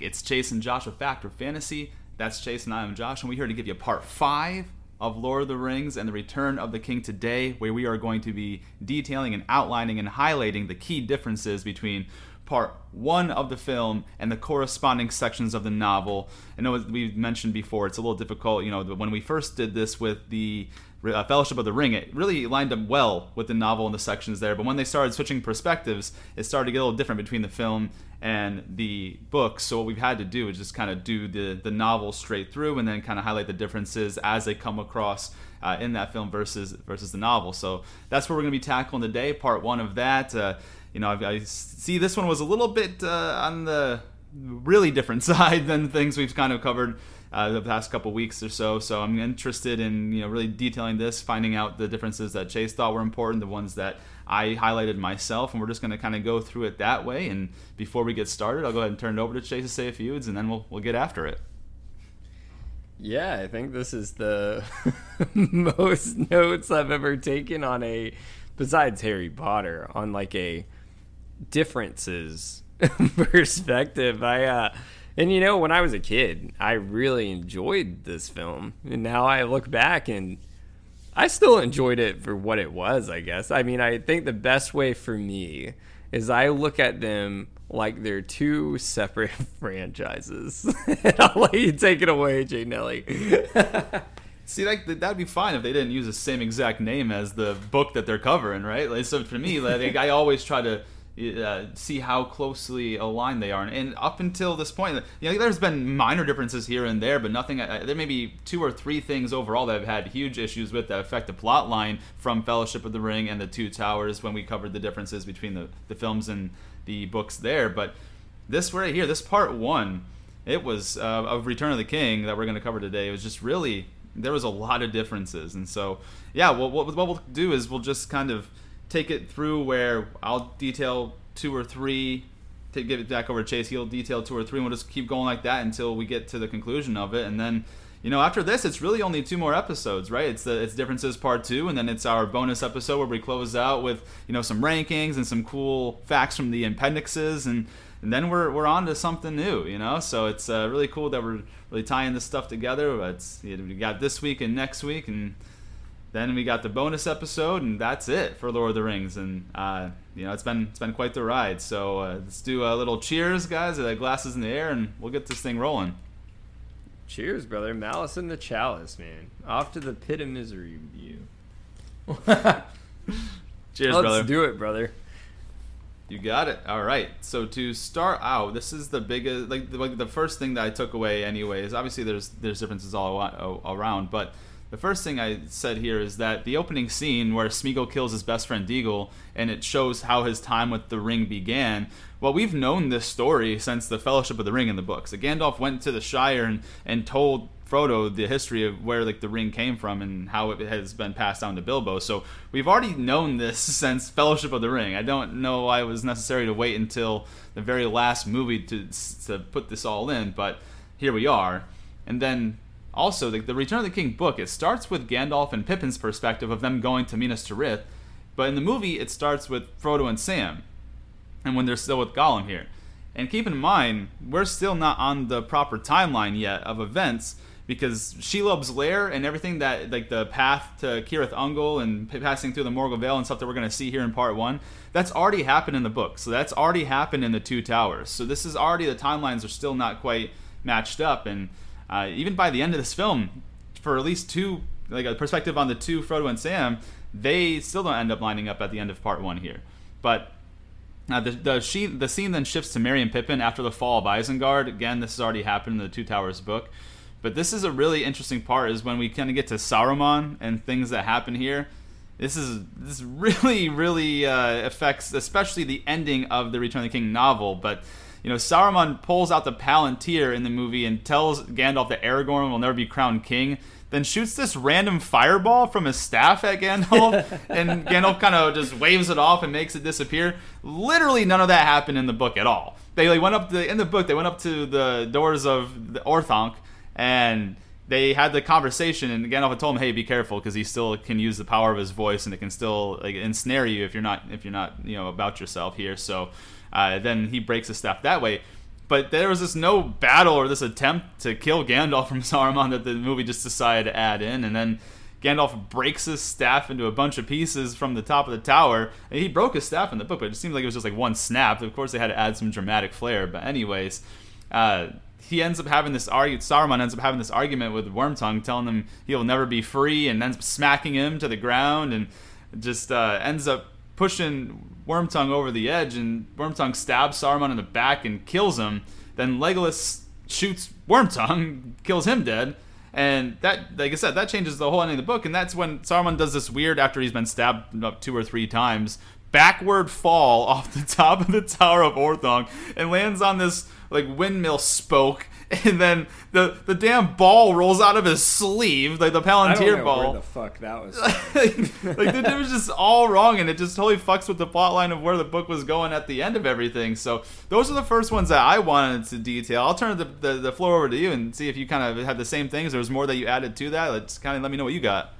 It's Chase and Josh with Factor Fantasy. That's Chase and I am Josh, and we're here to give you part five of Lord of the Rings and the Return of the King today, where we are going to be detailing and outlining and highlighting the key differences between part one of the film and the corresponding sections of the novel. I know we mentioned before, it's a little difficult, you know, when we first did this with the uh, Fellowship of the Ring, it really lined up well with the novel and the sections there. But when they started switching perspectives, it started to get a little different between the film and the book. So what we've had to do is just kind of do the the novel straight through, and then kind of highlight the differences as they come across uh, in that film versus versus the novel. So that's what we're going to be tackling today, part one of that. Uh, you know, I, I, see this one was a little bit uh, on the really different side than things we've kind of covered uh, the past couple weeks or so. So I'm interested in you know really detailing this, finding out the differences that Chase thought were important, the ones that I highlighted myself, and we're just going to kind of go through it that way. And before we get started, I'll go ahead and turn it over to Chase to say a few, words, and then we'll we'll get after it. Yeah, I think this is the most notes I've ever taken on a, besides Harry Potter, on like a differences perspective. I uh and you know, when I was a kid, I really enjoyed this film. And now I look back and I still enjoyed it for what it was, I guess. I mean, I think the best way for me is I look at them like they're two separate franchises. and I'll let you take it away, Jay Nelly. See, like that'd be fine if they didn't use the same exact name as the book that they're covering, right? Like, so for me, like I always try to uh, see how closely aligned they are. And, and, up until this point, you know, there's been minor differences here and there, but nothing. Uh, there may be two or three things overall that I've had huge issues with that affect the plot line from Fellowship of the Ring and the Two Towers when we covered the differences between the, the films and the books there. But this right here, this part one, it was uh, of Return of the King that we're going to cover today. It was just really there was a lot of differences, and so yeah, what, what we'll do is we'll just kind of take it through where I'll detail two or three. To give it back over to Chase, he'll detail two or three, and we'll just keep going like that until we get to the conclusion of it, and then you know, after this, it's really only two more episodes, right? It's the it's differences part two, and then it's our bonus episode where we close out with you know some rankings and some cool facts from the appendixes, and and then we're we're on to something new, you know. So it's uh, really cool that we're really tying this stuff together. It's you know, we got this week and next week, and then we got the bonus episode, and that's it for Lord of the Rings. And uh, you know, it's been it's been quite the ride. So uh, let's do a little cheers, guys. Uh, glasses in the air, and we'll get this thing rolling. Cheers, brother. Malice in the chalice, man. Off to the pit of misery with you. Cheers, Let's brother. Let's do it, brother. You got it. All right. So to start out, this is the biggest, like, like the first thing that I took away, anyways. Obviously, there's there's differences all around, but the first thing I said here is that the opening scene where Smeagol kills his best friend Deagol and it shows how his time with the ring began. Well, we've known this story since the Fellowship of the Ring in the books. Gandalf went to the Shire and, and told Frodo the history of where like the ring came from and how it has been passed down to Bilbo. So we've already known this since Fellowship of the Ring. I don't know why it was necessary to wait until the very last movie to to put this all in, but here we are. And then also, the, the, Return of the King book, it starts with Gandalf and Pippin's perspective of them going to Minas Tirith, but in the movie, it starts with Frodo and Sam, and when they're still with Gollum here. And keep in mind, we're still not on the proper timeline yet of events because Shelob's lair and everything that, like the path to Cirith Ungol and passing through the Morgul Vale and stuff that we're going to see here in part one, that's already happened in the book. So that's already happened in the Two Towers. So this is already, the timelines are still not quite matched up. And uh, even by the end of this film, for at least two, like a perspective on the two Frodo and Sam, they still don't end up lining up at the end of part one here. But uh, the the, she, the scene then shifts to Merry and Pippin after the fall of Isengard. Again, this has already happened in the Two Towers book. But this is a really interesting part is when we kind of get to Saruman and things that happen here. This is this really really uh, affects especially the ending of the Return of the King novel, but you know, Saruman pulls out the Palantir in the movie and tells Gandalf that Aragorn will never be crowned king. Then shoots this random fireball from his staff at Gandalf, and Gandalf kind of just waves it off and makes it disappear. Literally, none of that happened in the book at all. They like, went up to, in the book. They went up to the doors of the Orthanc, and they had the conversation, and Gandalf told him, "Hey, be careful, because he still can use the power of his voice, and it can still like ensnare you if you're not if you're not you know about yourself here." So uh, then he breaks the staff that way. But there was this no battle or this attempt to kill Gandalf from Saruman that the movie just decided to add in, and then Gandalf breaks his staff into a bunch of pieces from the top of the tower. And he broke his staff in the book, but it seems like it was just like one snap. Of course, they had to add some dramatic flair. But anyways, uh, he ends up having this argument. Saruman ends up having this argument with Wormtongue, telling him he'll never be free, and ends up smacking him to the ground, and just uh, ends up pushing Wormtongue over the edge. And Wormtongue stabs Saruman in the back and kills him. Then Legolas shoots Wormtongue, kills him dead. And that, like I said, that changes the whole ending of the book. And that's when Saruman does this weird, after he's been stabbed two or three times, backward fall off the top of the Tower of Orthanc and lands on this like windmill spoke. And then the the damn ball rolls out of his sleeve, like the I don't Palantir know ball where the fuck that was. like it was just all wrong and it just totally fucks with the plot line of where the book was going at the end of everything so those are the first ones that i wanted to detail i'll turn the, the, the floor over to you and see if you kind of had the same things there was more that you added to that let's kind of let me know what you got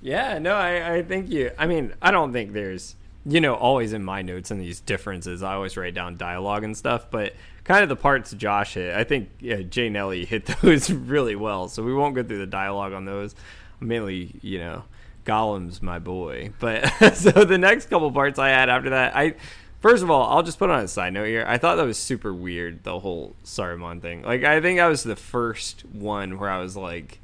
Yeah, no, I, I think you. I mean, I don't think there's, you know, always in my notes and these differences. I always write down dialogue and stuff, but kind of the parts Josh hit, I think yeah, Jay Nelly hit those really well. So we won't go through the dialogue on those. Mainly, you know, Gollum's my boy. But so the next couple parts I had after that, I. First of all, I'll just put on a side note here. I thought that was super weird, the whole Saruman thing. Like, I think that was the first one where I was like,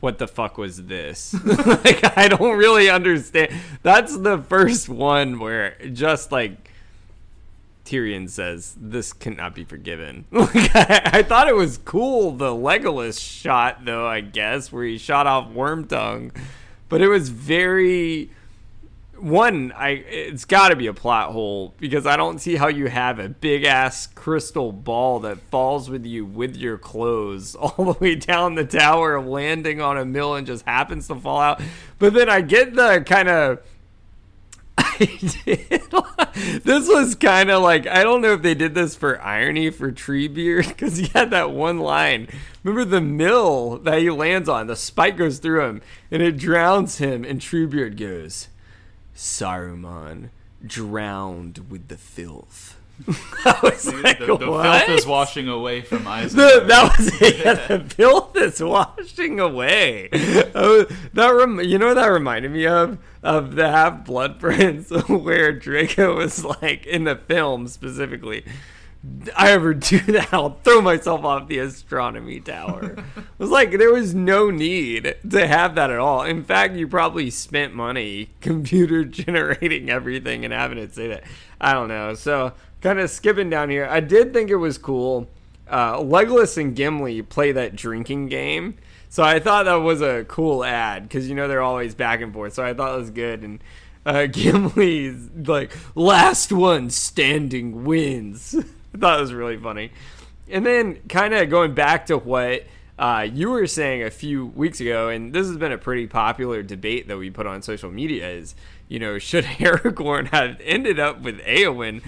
what the fuck was this? like I don't really understand. That's the first one where just like Tyrion says this cannot be forgiven. I thought it was cool the Legolas shot though, I guess, where he shot off Wormtongue, but it was very one i it's got to be a plot hole because i don't see how you have a big ass crystal ball that falls with you with your clothes all the way down the tower landing on a mill and just happens to fall out but then i get the kind of this was kind of like I don't know if they did this for irony for Treebeard because he had that one line. Remember the mill that he lands on? The spike goes through him and it drowns him. And Treebeard goes, Saruman drowned with the filth. I was like, the, the filth is washing away from Isaac. The, that was it. Yeah, the filth is washing away. Oh, that rem- you know what that reminded me of of the Half Blood Prince, where Draco was like in the film specifically. I ever do that, I'll throw myself off the astronomy tower. it was like there was no need to have that at all. In fact, you probably spent money computer generating everything and having it say that. I don't know. So kind of skipping down here, I did think it was cool. Uh, Legolas and Gimli play that drinking game. So I thought that was a cool ad because you know they're always back and forth. So I thought it was good. And uh, Gimli's like, last one standing wins. I thought it was really funny. And then kind of going back to what uh, you were saying a few weeks ago, and this has been a pretty popular debate that we put on social media is, you know, should Aragorn have ended up with Eowyn?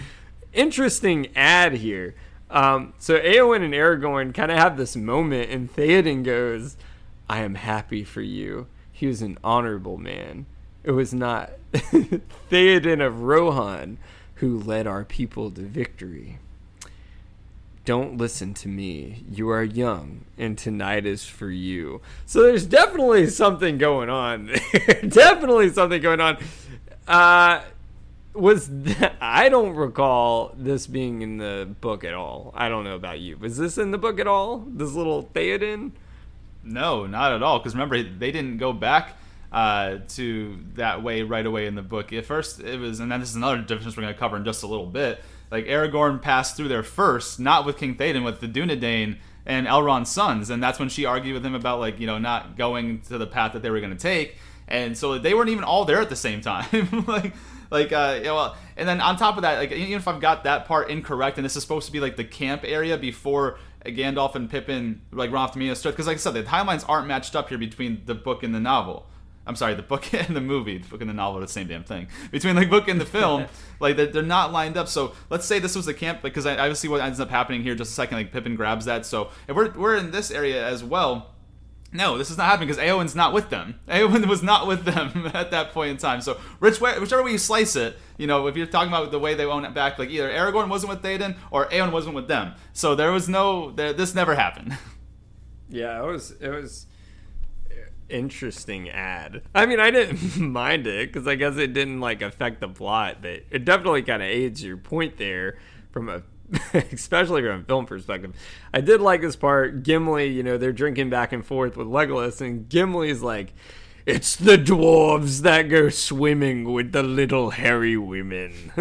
Interesting ad here. Um, so Eowyn and Aragorn kind of have this moment, and Theoden goes, I am happy for you. He was an honorable man. It was not Theoden of Rohan who led our people to victory. Don't listen to me. You are young, and tonight is for you. So there's definitely something going on definitely something going on. Uh, was that, I don't recall this being in the book at all. I don't know about you. Was this in the book at all? This little Theoden? No, not at all. Because remember, they didn't go back uh, to that way right away in the book. At first, it was, and then this is another difference we're going to cover in just a little bit. Like Aragorn passed through there first, not with King Theoden, with the Dunedain and Elrond's sons, and that's when she argued with him about like you know not going to the path that they were going to take, and so they weren't even all there at the same time. like like uh you know, and then on top of that like even if i've got that part incorrect and this is supposed to be like the camp area before gandalf and pippin like run off to minas because like i said the timelines aren't matched up here between the book and the novel. I'm sorry the book and the movie the book and the novel are the same damn thing. Between the book and the film like they're, they're not lined up. So let's say this was the camp because I, I see what ends up happening here just a second like pippin grabs that. So if we're, we're in this area as well No, this is not happening because Eowyn's not with them. Eowyn was not with them at that point in time. So, which way, whichever way you slice it, you know, if you're talking about the way they own it back, like either Aragorn wasn't with Theoden or Eowyn wasn't with them. So there was no, there, this never happened. Yeah, it was it was interesting ad. I mean, I didn't mind it because I guess it didn't like affect the plot, but it definitely kind of aids your point there from a especially from a film perspective. I did like this part. Gimli, you know, they're drinking back and forth with Legolas, and Gimli's like, "It's the dwarves that go swimming with the little hairy women."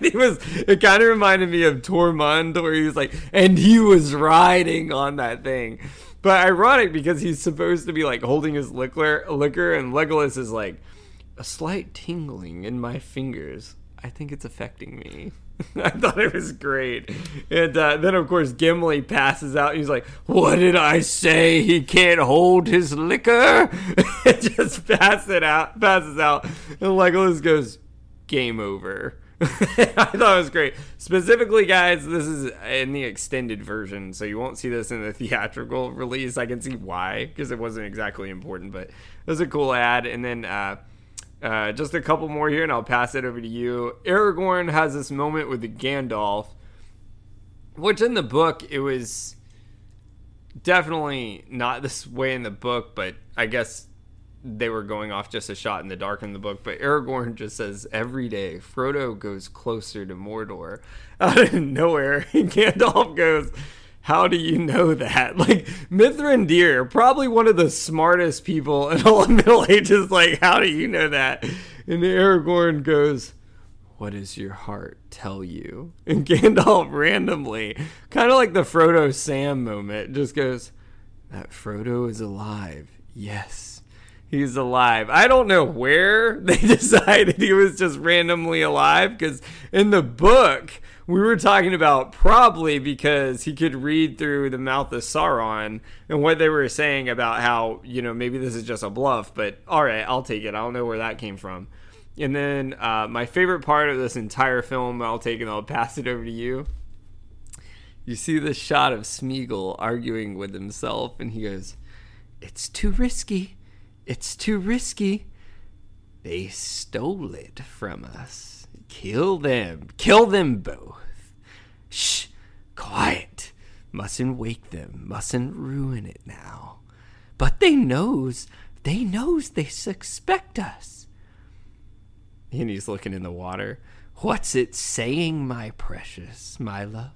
he was. It kind of reminded me of Tormund, where he was like, and he was riding on that thing. But ironic because he's supposed to be like holding his liquor, liquor, and Legolas is like a slight tingling in my fingers. I think it's affecting me. I thought it was great. And uh, then, of course, Gimli passes out. He's like, What did I say? He can't hold his liquor? just pass it out, passes out. And Legolas goes, Game over. I thought it was great. Specifically, guys, this is in the extended version, so you won't see this in the theatrical release. I can see why, because it wasn't exactly important, but it was a cool ad. And then, uh, uh, just a couple more here, and I'll pass it over to you. Aragorn has this moment with the Gandalf, which in the book it was definitely not this way in the book, but I guess they were going off just a shot in the dark in the book. But Aragorn just says every day Frodo goes closer to Mordor out of nowhere, and Gandalf goes. How do you know that? Like Mithrandir, probably one of the smartest people in all the Middle Ages. Like, how do you know that? And Aragorn goes, "What does your heart tell you?" And Gandalf randomly, kind of like the Frodo Sam moment, just goes, "That Frodo is alive." Yes, he's alive. I don't know where they decided he was just randomly alive because in the book we were talking about probably because he could read through the mouth of Sauron and what they were saying about how, you know, maybe this is just a bluff, but all right, I'll take it. I don't know where that came from. And then uh, my favorite part of this entire film, I'll take it, I'll pass it over to you. You see the shot of Smeagol arguing with himself, and he goes, It's too risky. It's too risky. They stole it from us. Kill them. Kill them both. Shh. Quiet. Mustn't wake them. Mustn't ruin it now. But they knows. They knows they suspect us. And he's looking in the water. What's it saying, my precious, my love?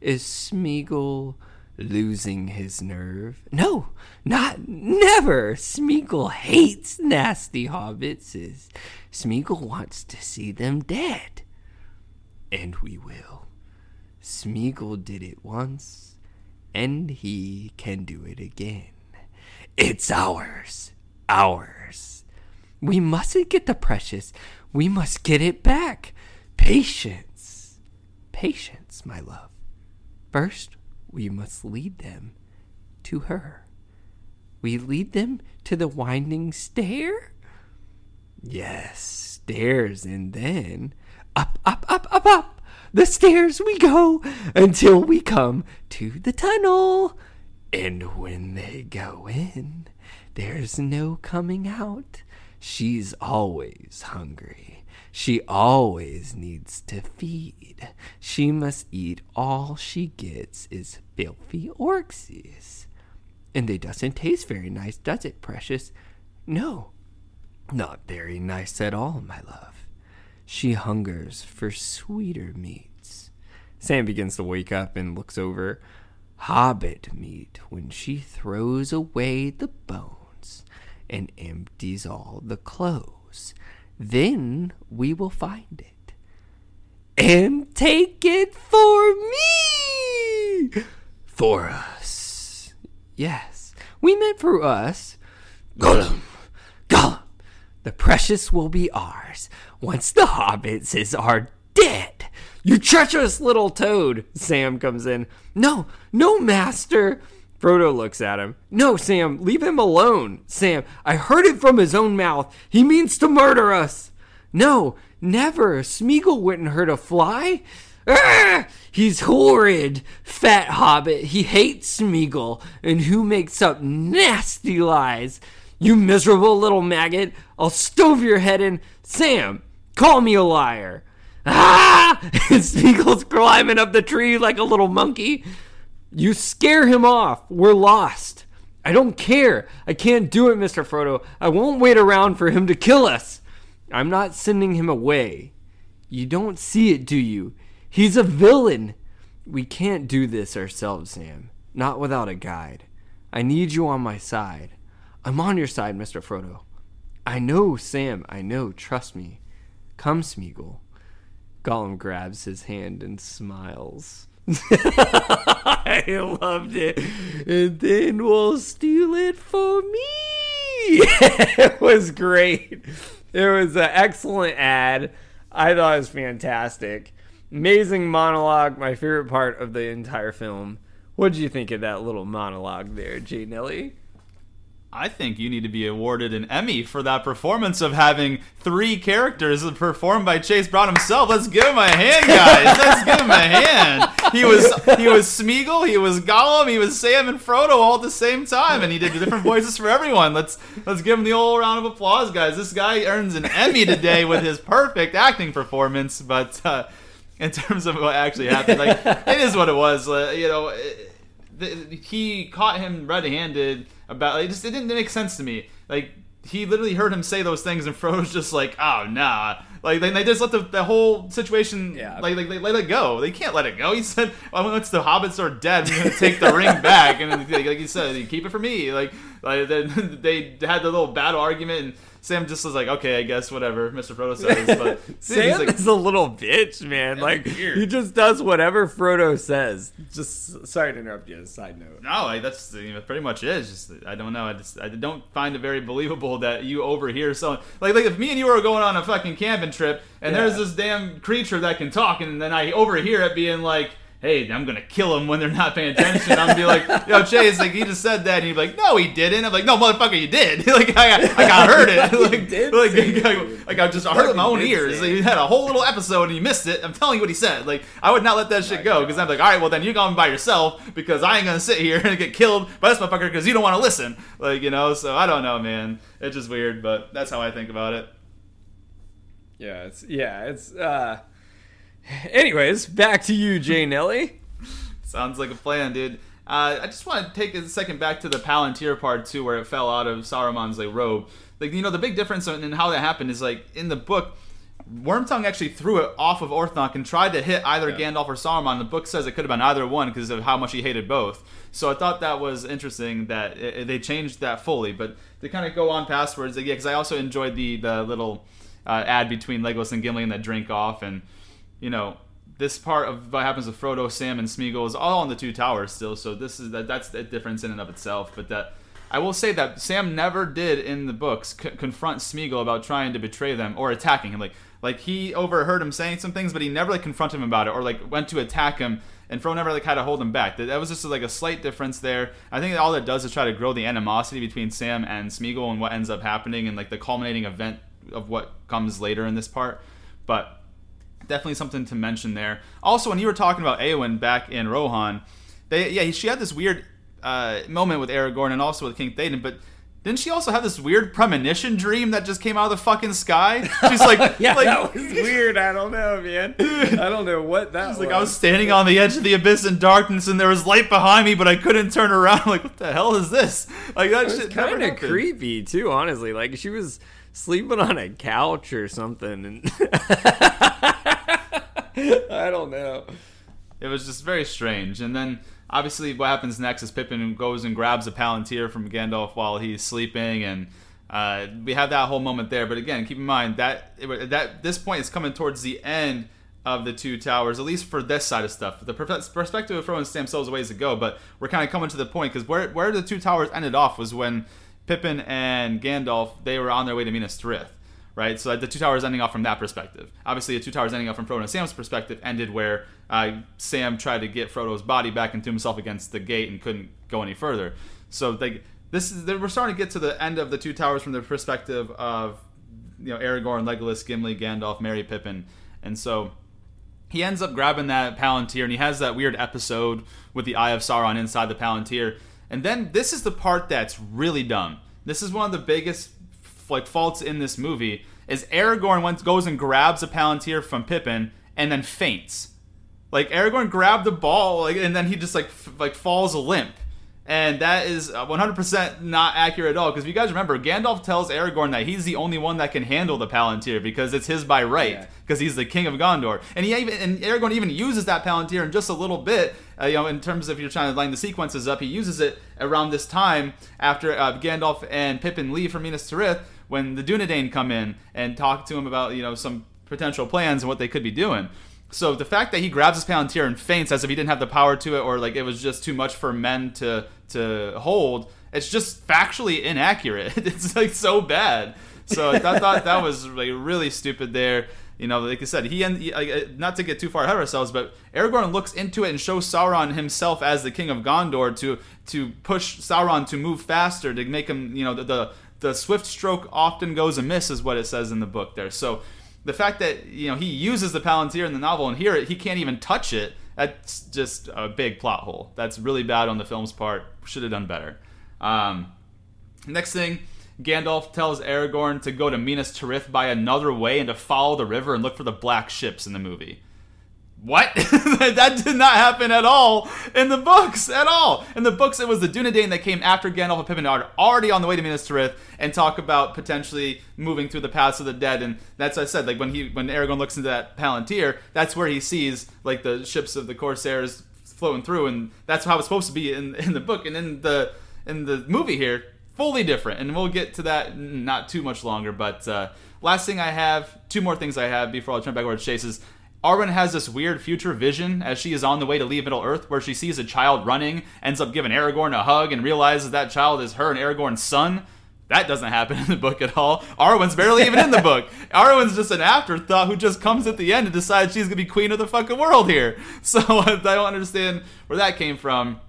Is Smeagol losing his nerve? No, not never. Smeagol hates nasty hobbits. Smeagol wants to see them dead. And we will. Smeagol did it once, and he can do it again. It's ours. Ours. We mustn't get the precious. We must get it back. Patience. Patience, my love. First, we must lead them to her. We lead them to the winding stair? Yes, stairs, and then up, up, up, up, up the stairs we go until we come to the tunnel. And when they go in, there's no coming out. She's always hungry. She always needs to feed. She must eat all she gets is filthy orcses. And they doesn't taste very nice, does it, precious? No, not very nice at all, my love. She hungers for sweeter meats. Sam begins to wake up and looks over. Hobbit meat when she throws away the bones and empties all the clothes. Then we will find it. And take it for me! For us. Yes, we meant for us. Gollum! The precious will be ours once the hobbits are dead. You treacherous little toad, Sam comes in. No, no, master. Frodo looks at him. No, Sam, leave him alone. Sam, I heard it from his own mouth. He means to murder us. No, never. Smeagol wouldn't hurt a fly. "Ah, he's horrid, fat hobbit. He hates Smeagol, and who makes up nasty lies? You miserable little maggot! I'll stove your head in. Sam, call me a liar. Ah! And Smeagol's climbing up the tree like a little monkey. You scare him off. We're lost. I don't care. I can't do it, Mr. Frodo. I won't wait around for him to kill us. I'm not sending him away. You don't see it, do you? He's a villain. We can't do this ourselves, Sam. Not without a guide. I need you on my side. I'm on your side, Mr. Frodo. I know, Sam. I know. Trust me. Come, Smeagol. Gollum grabs his hand and smiles. I loved it. And then we'll steal it for me. it was great. It was an excellent ad. I thought it was fantastic. Amazing monologue. My favorite part of the entire film. What did you think of that little monologue there, Jay Nelly? I think you need to be awarded an Emmy for that performance of having three characters performed by Chase Brown himself. Let's give him a hand, guys. Let's give him a hand. He was he was Smeagol, he was Gollum, he was Sam and Frodo all at the same time, and he did different voices for everyone. Let's let's give him the old round of applause, guys. This guy earns an Emmy today with his perfect acting performance. But uh, in terms of what actually happened, like it is what it was. Uh, you know. It, the, he caught him red-handed about it just it didn't make sense to me. Like he literally heard him say those things and Frodo's just like oh nah. Like they, they just let the, the whole situation Yeah. like, like they let it go. They can't let it go. He said well, once the hobbits are dead. We're gonna take the ring back. And like, like he said keep it for me. Like like then they had the little battle argument and Sam just was like okay I guess whatever Mr. Frodo says but he's Sam like, is a little bitch, man. Like weird. he just does whatever Frodo says. Just sorry to interrupt you. Side note. No, like that's you know, pretty much it. Just I don't know. I just I don't find it very believable that you overhear someone like like if me and you were going on a fucking camping trip and Yeah. there's this damn creature that can talk and then I overhear it being like. Hey, I'm gonna kill them when they're not paying attention. I'm gonna be like, "Yo, Chase, like he just said that," and he'd like, "No, he didn't." I'm like, "No, motherfucker, you did." like I, I got heard it. like, did like, like, like, I just heard it with my own ears. Like, you had a whole little episode and you missed it. I'm telling you what he said. Like I would not let that shit go because I'm like, all right, well then you're going by yourself because I ain't gonna sit here and get killed by this motherfucker because you don't want to listen. Like you know, so I don't know, man. It's just weird, but that's how I think about it. Yeah, it's yeah, it's uh anyways, back to you, Jay Nelly. Sounds like a plan, dude. Uh, I just want to take a second back to the Palantir part too, where it fell out of Saruman's like robe. Like you know, the big difference in how that happened is like in the book, Wormtongue actually threw it off of Orthanc and tried to hit either Gandalf or Saruman. The book says it could have been either one because of how much he hated both. So I thought that was interesting that it, they changed that fully. But to kind of go on pastwards, like, yeah, because I also enjoyed the the little uh, ad between Legolas and Gimli and that drink off, and you know this part of what happens with Frodo, Sam, and Smeagol is all on the two towers still. So this is that that's a difference in and of itself. But that I will say that Sam never did in the books c- confront Smeagol about trying to betray them or attacking him. Like like he overheard him saying some things, but he never like confronted him about it or like went to attack him. And Frodo never like had to hold him back. That, that was just like a slight difference there. I think all that does is try to grow the animosity between Sam and Smeagol and what ends up happening and like the culminating event of what comes later in this part. But definitely something to mention there. Also, when you were talking about Eowyn back in Rohan, they yeah she had this weird uh, moment with Aragorn and also with King Theoden, but. Didn't she also have this weird premonition dream that just came out of the fucking sky? She's like, Yeah, like, that was weird. I don't know, man. I don't know what that was. like I was standing on the edge of the abyss in darkness, and there was light behind me, but I couldn't turn around. Like, what the hell is this? Like that It shit kind of creepy too, honestly. Like she was sleeping on a couch or something, and I don't know. It was just very strange. And then obviously what happens next is Pippin goes and grabs a palantir from Gandalf while he's sleeping and uh, we have that whole moment there. But again, keep in mind that that this point is coming towards the end of the two towers, at least for this side of stuff. The perspective of Frodo and Sam still has a ways to go, but we're kind of coming to the point because where where the two towers ended off was when Pippin and Gandalf they were on their way to Minas Tirith right? So the two towers ending off from that perspective. Obviously, the two towers ending off from Frodo and Sam's perspective ended where uh, Sam tried to get Frodo's body back into himself against the gate and couldn't go any further. So they, this is we're starting to get to the end of the two towers from the perspective of you know Aragorn, Legolas, Gimli, Gandalf, Merry, Pippin, and so he ends up grabbing that Palantir and he has that weird episode with the Eye of Sauron inside the Palantir. And then this is the part that's really dumb. This is one of the biggest like faults in this movie is Aragorn went, goes and grabs a Palantir from Pippin and then faints. Like Aragorn grabbed the ball like and then he just like f- like falls limp. And that is 100% not accurate at all. Because if you guys remember, Gandalf tells Aragorn that he's the only one that can handle the Palantir because it's his by right, because yeah. he's the king of Gondor. And he even and Aragorn even uses that Palantir in just a little bit. Uh, you know, in terms of you're trying to line the sequences up, he uses it around this time after uh, Gandalf and Pippin leave for Minas Tirith when the Dunedain come in and talk to him about you know some potential plans and what they could be doing. So the fact that he grabs his Palantir and faints as if he didn't have the power to it, or like it was just too much for men to to hold, it's just factually inaccurate. it's like so bad. So I thought that was like really stupid there. You know, like I said, he and uh, not to get too far ahead of ourselves, but Aragorn looks into it and shows Sauron himself as the king of Gondor to to push Sauron to move faster to make him, you know, the, the the swift stroke often goes amiss is what it says in the book there. So the fact that you know he uses the palantir in the novel and here he can't even touch it that's just a big plot hole. That's really bad on the film's part. Should have done better. Um, next thing gandalf tells aragorn to go to minas tirith by another way and to follow the river and look for the black ships in the movie what? that did not happen at all in the books, at all. In the books, it was the Dunedain that came after Gandalf and Pippin are already on the way to Minas Tirith and talk about potentially moving through the paths of the dead. And that's what I said. Like when he when Aragorn looks into that Palantir, that's where he sees like the ships of the Corsairs flowing through, and that's how it's supposed to be in in the book. And in the in the movie here, fully different. And we'll get to that not too much longer. But uh, last thing I have, two more things I have before I'll turn back over to Chase is Arwen has this weird future vision as she is on the way to leave Middle Earth, where she sees a child running, ends up giving Aragorn a hug, and realizes that child is her and Aragorn's son. That doesn't happen in the book at all. Arwen's barely even in the book. Arwen's just an afterthought who just comes at the end and decides she's gonna be queen of the fucking world here. So I don't understand where that came from.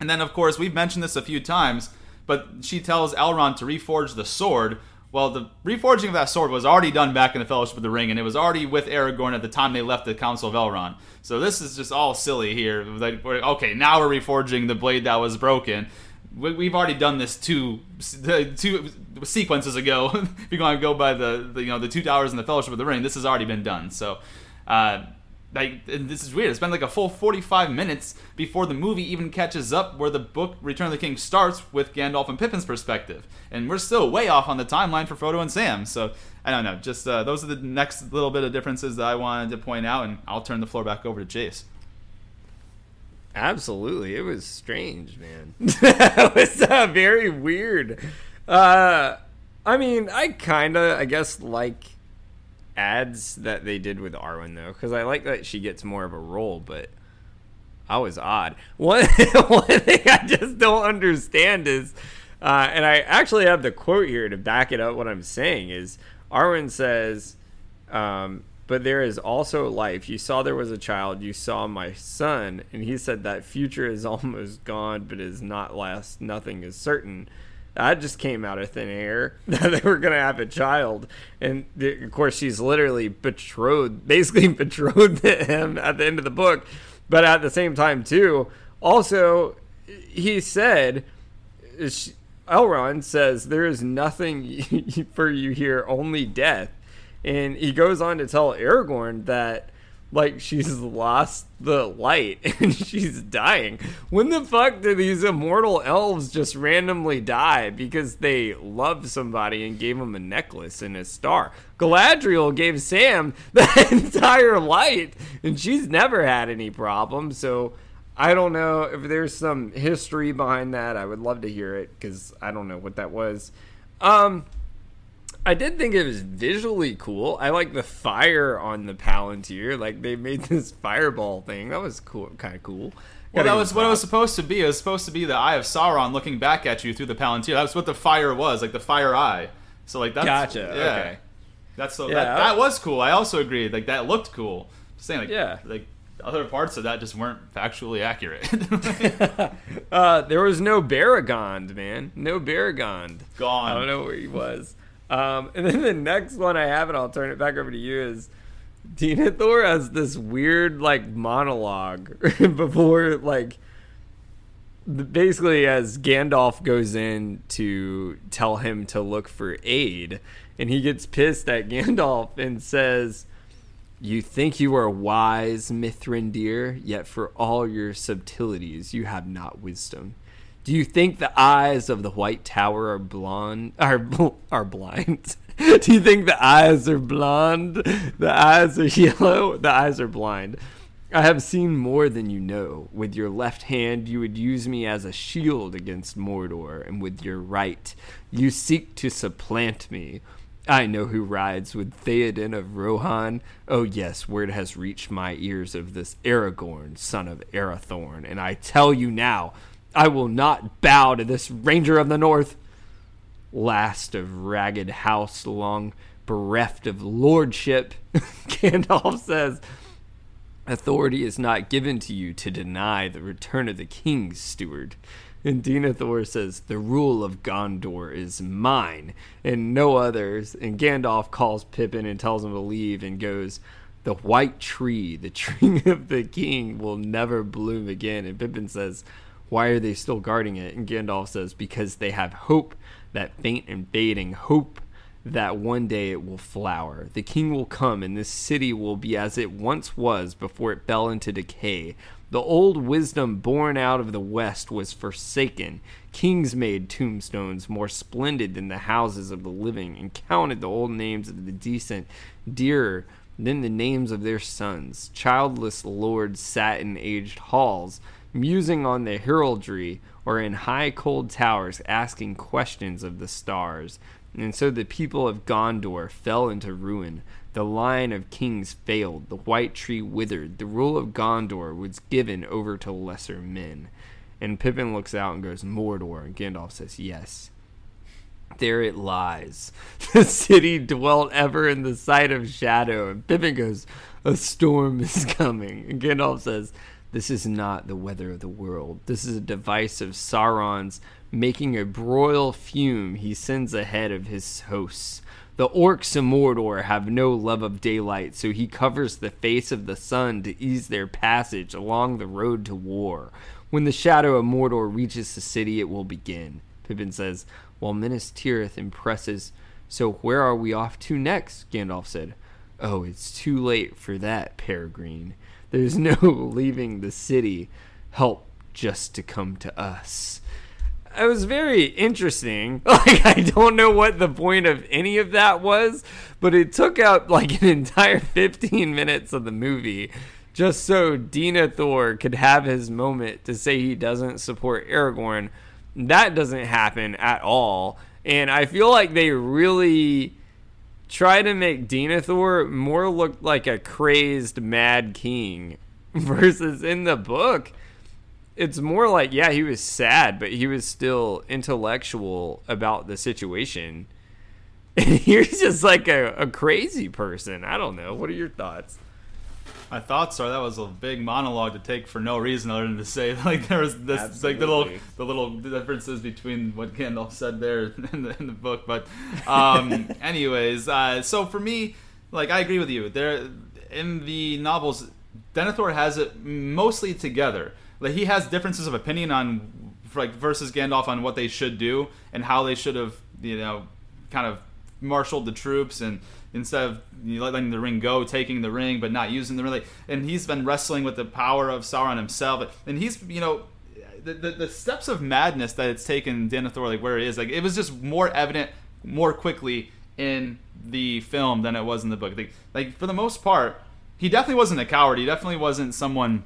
And then, of course, we've mentioned this a few times, but she tells Elrond to reforge the sword, well, the reforging of that sword was already done back in the Fellowship of the Ring, and it was already with Aragorn at the time they left the Council of Elrond. So this is just all silly here. Like, okay, now we're reforging the blade that was broken. We've already done this two two sequences ago. if you're going to go by the, the, you know the two towers and the Fellowship of the Ring, this has already been done. So. Uh, like this is weird. It's been like a full 45 minutes before the movie even catches up where the book Return of the King starts with Gandalf and Pippin's perspective, and we're still way off on the timeline for Frodo and Sam. So I don't know. Just uh, those are the next little bit of differences that I wanted to point out, and I'll turn the floor back over to Chase. Absolutely, it was strange, man. it was uh, very weird. Uh, I mean, I kind of, I guess, like ads that they did with Arwen though, because I like that she gets more of a role, but I was odd. One one thing I just don't understand is, uh, and I actually have the quote here to back it up. What I'm saying is, Arwen says, um, "But there is also life. You saw there was a child. You saw my son, and he said that future is almost gone, but is not last. Nothing is certain." That just came out of thin air that they were going to have a child. And of course she's literally betrothed basically betrothed to him at the end of the book. But at the same time too also he said elrond says there is nothing for you here only death. And he goes on to tell aragorn that like she's lost the light and she's dying. When the fuck do these immortal elves just randomly die because they loved somebody and gave them a necklace and a star? Galadriel gave Sam the entire light and she's never had any problems. So I don't know if there's some history behind that. I would love to hear it because I don't know what that was. Um, I did think it was visually cool. I like the fire on the Palantir. Like they made this fireball thing. That was cool, kind of cool. Well, that was what it was supposed to be. It was supposed to be the eye of Sauron looking back at you through the Palantir. That's what the fire was, like the fire eye. So like that's gotcha. Yeah. Okay. That's so yeah, that, that was cool. I also agreed. Like that looked cool. Just saying, like yeah, like other parts of that just weren't factually accurate. uh, there was no Beregond, man. No Beregond. Gone. I don't know where he was. Um, and then the next one I have, and I'll turn it back over to you, is Denethor has this weird like monologue before like basically as Gandalf goes in to tell him to look for aid and he gets pissed at Gandalf and says you think you are wise, Mithrandir, yet for all your subtleties you have not wisdom. Do you think the eyes of the White Tower are blonde are are blind? Do you think the eyes are blonde? The eyes are yellow. The eyes are blind. I have seen more than you know. With your left hand, you would use me as a shield against Mordor, and with your right, you seek to supplant me. I know who rides with Theoden of Rohan. Oh, yes, word has reached my ears of this Aragorn, son of Arathorn, and I tell you now, I will not bow to this Ranger of the North. Last of ragged house, long bereft of lordship, Gandalf says, Authority is not given to you to deny the return of the king's steward. And Denethor says, The rule of Gondor is mine and no others. And Gandalf calls Pippin and tells him to leave and goes, The white tree, the tree of the king, will never bloom again. And Pippin says, Why are they still guarding it? And Gandalf says, Because they have hope, that faint and fading hope that one day it will flower. The king will come, and this city will be as it once was before it fell into decay. The old wisdom born out of the West was forsaken. Kings made tombstones more splendid than the houses of the living, and counted the old names of the decent dearer than the names of their sons. Childless lords sat in aged halls, musing on the heraldry, or in high cold towers asking questions of the stars. And so the people of Gondor fell into ruin. The line of kings failed, the white tree withered, the rule of Gondor was given over to lesser men. And Pippin looks out and goes, Mordor. And Gandalf says, Yes. There it lies. The city dwelt ever in the sight of shadow. And Pippin goes, A storm is coming. And Gandalf says, This is not the weather of the world. This is a device of Sauron's, making a broil fume he sends ahead of his hosts. The orcs in Mordor have no love of daylight, so he covers the face of the sun to ease their passage along the road to war. When the shadow of Mordor reaches the city, it will begin. Pippin says, while Minas Tirith impresses, So where are we off to next? Gandalf said, Oh, it's too late for that, Peregrine. There's no leaving the city. Help just to come to us it was very interesting. Like I don't know what the point of any of that was, but it took out like an entire 15 minutes of the movie just so Denethor could have his moment to say he doesn't support Aragorn. That doesn't happen at all. And I feel like they really try to make Denethor more look like a crazed mad king versus in the book it's more like yeah, he was sad, but he was still intellectual about the situation. And he's just like a, a crazy person. I don't know. What are your thoughts? My thoughts are that was a big monologue to take for no reason other than to say like there was this Absolutely. like the little the little differences between what Gandalf said there in the, in the book. But um, anyways, uh, so for me, like I agree with you. There in the novels, Denethor has it mostly together like he has differences of opinion on like versus Gandalf on what they should do and how they should have you know kind of marshaled the troops and instead of letting the ring go, taking the ring but not using the ring. And he's been wrestling with the power of Sauron himself. And he's you know the, the, the steps of madness that it's taken Denethor like where it is like it was just more evident more quickly in the film than it was in the book. Like, like for the most part, he definitely wasn't a coward. He definitely wasn't someone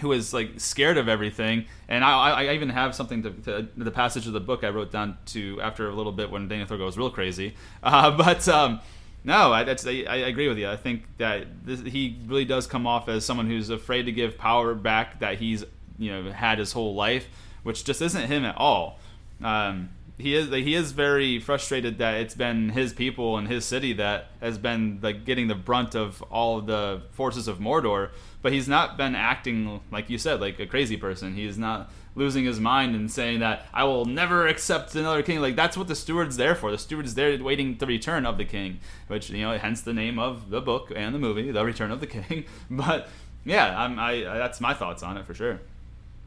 who is like scared of everything. And I, I even have something to, to, the passage of the book I wrote down to after a little bit when Denethor goes real crazy. Uh, but um, no, I, I, I, agree with you. I think that this, he really does come off as someone who's afraid to give power back that he's you know had his whole life, which just isn't him at all. Um, he is he is very frustrated that it's been his people and his city that has been like getting the brunt of all of the forces of Mordor. But he's not been acting like you said, like a crazy person. He's not losing his mind and saying that I will never accept another king. Like that's what the steward's there for. The steward's there waiting the return of the king, which you know, hence the name of the book and the movie, The Return of the King. But yeah, I'm, I that's my thoughts on it for sure.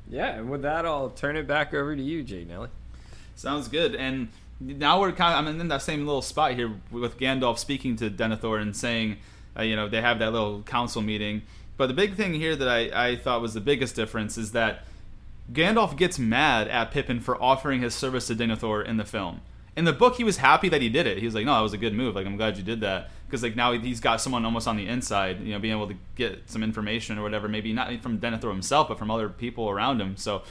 Yeah, and with that, I'll turn it back over to you, Jay Nelly. Sounds good. And now we're kind of I'm in that same little spot here with Gandalf speaking to Denethor and saying, uh, you know, they have that little council meeting. But the big thing here that I, I thought was the biggest difference is that Gandalf gets mad at Pippin for offering his service to Denethor in the film. In the book, he was happy that he did it. He was like, "No, that was a good move. Like, I'm glad you did that." Because like now he's got someone almost on the inside, you know, being able to get some information or whatever. Maybe not from Denethor himself, but from other people around him. So,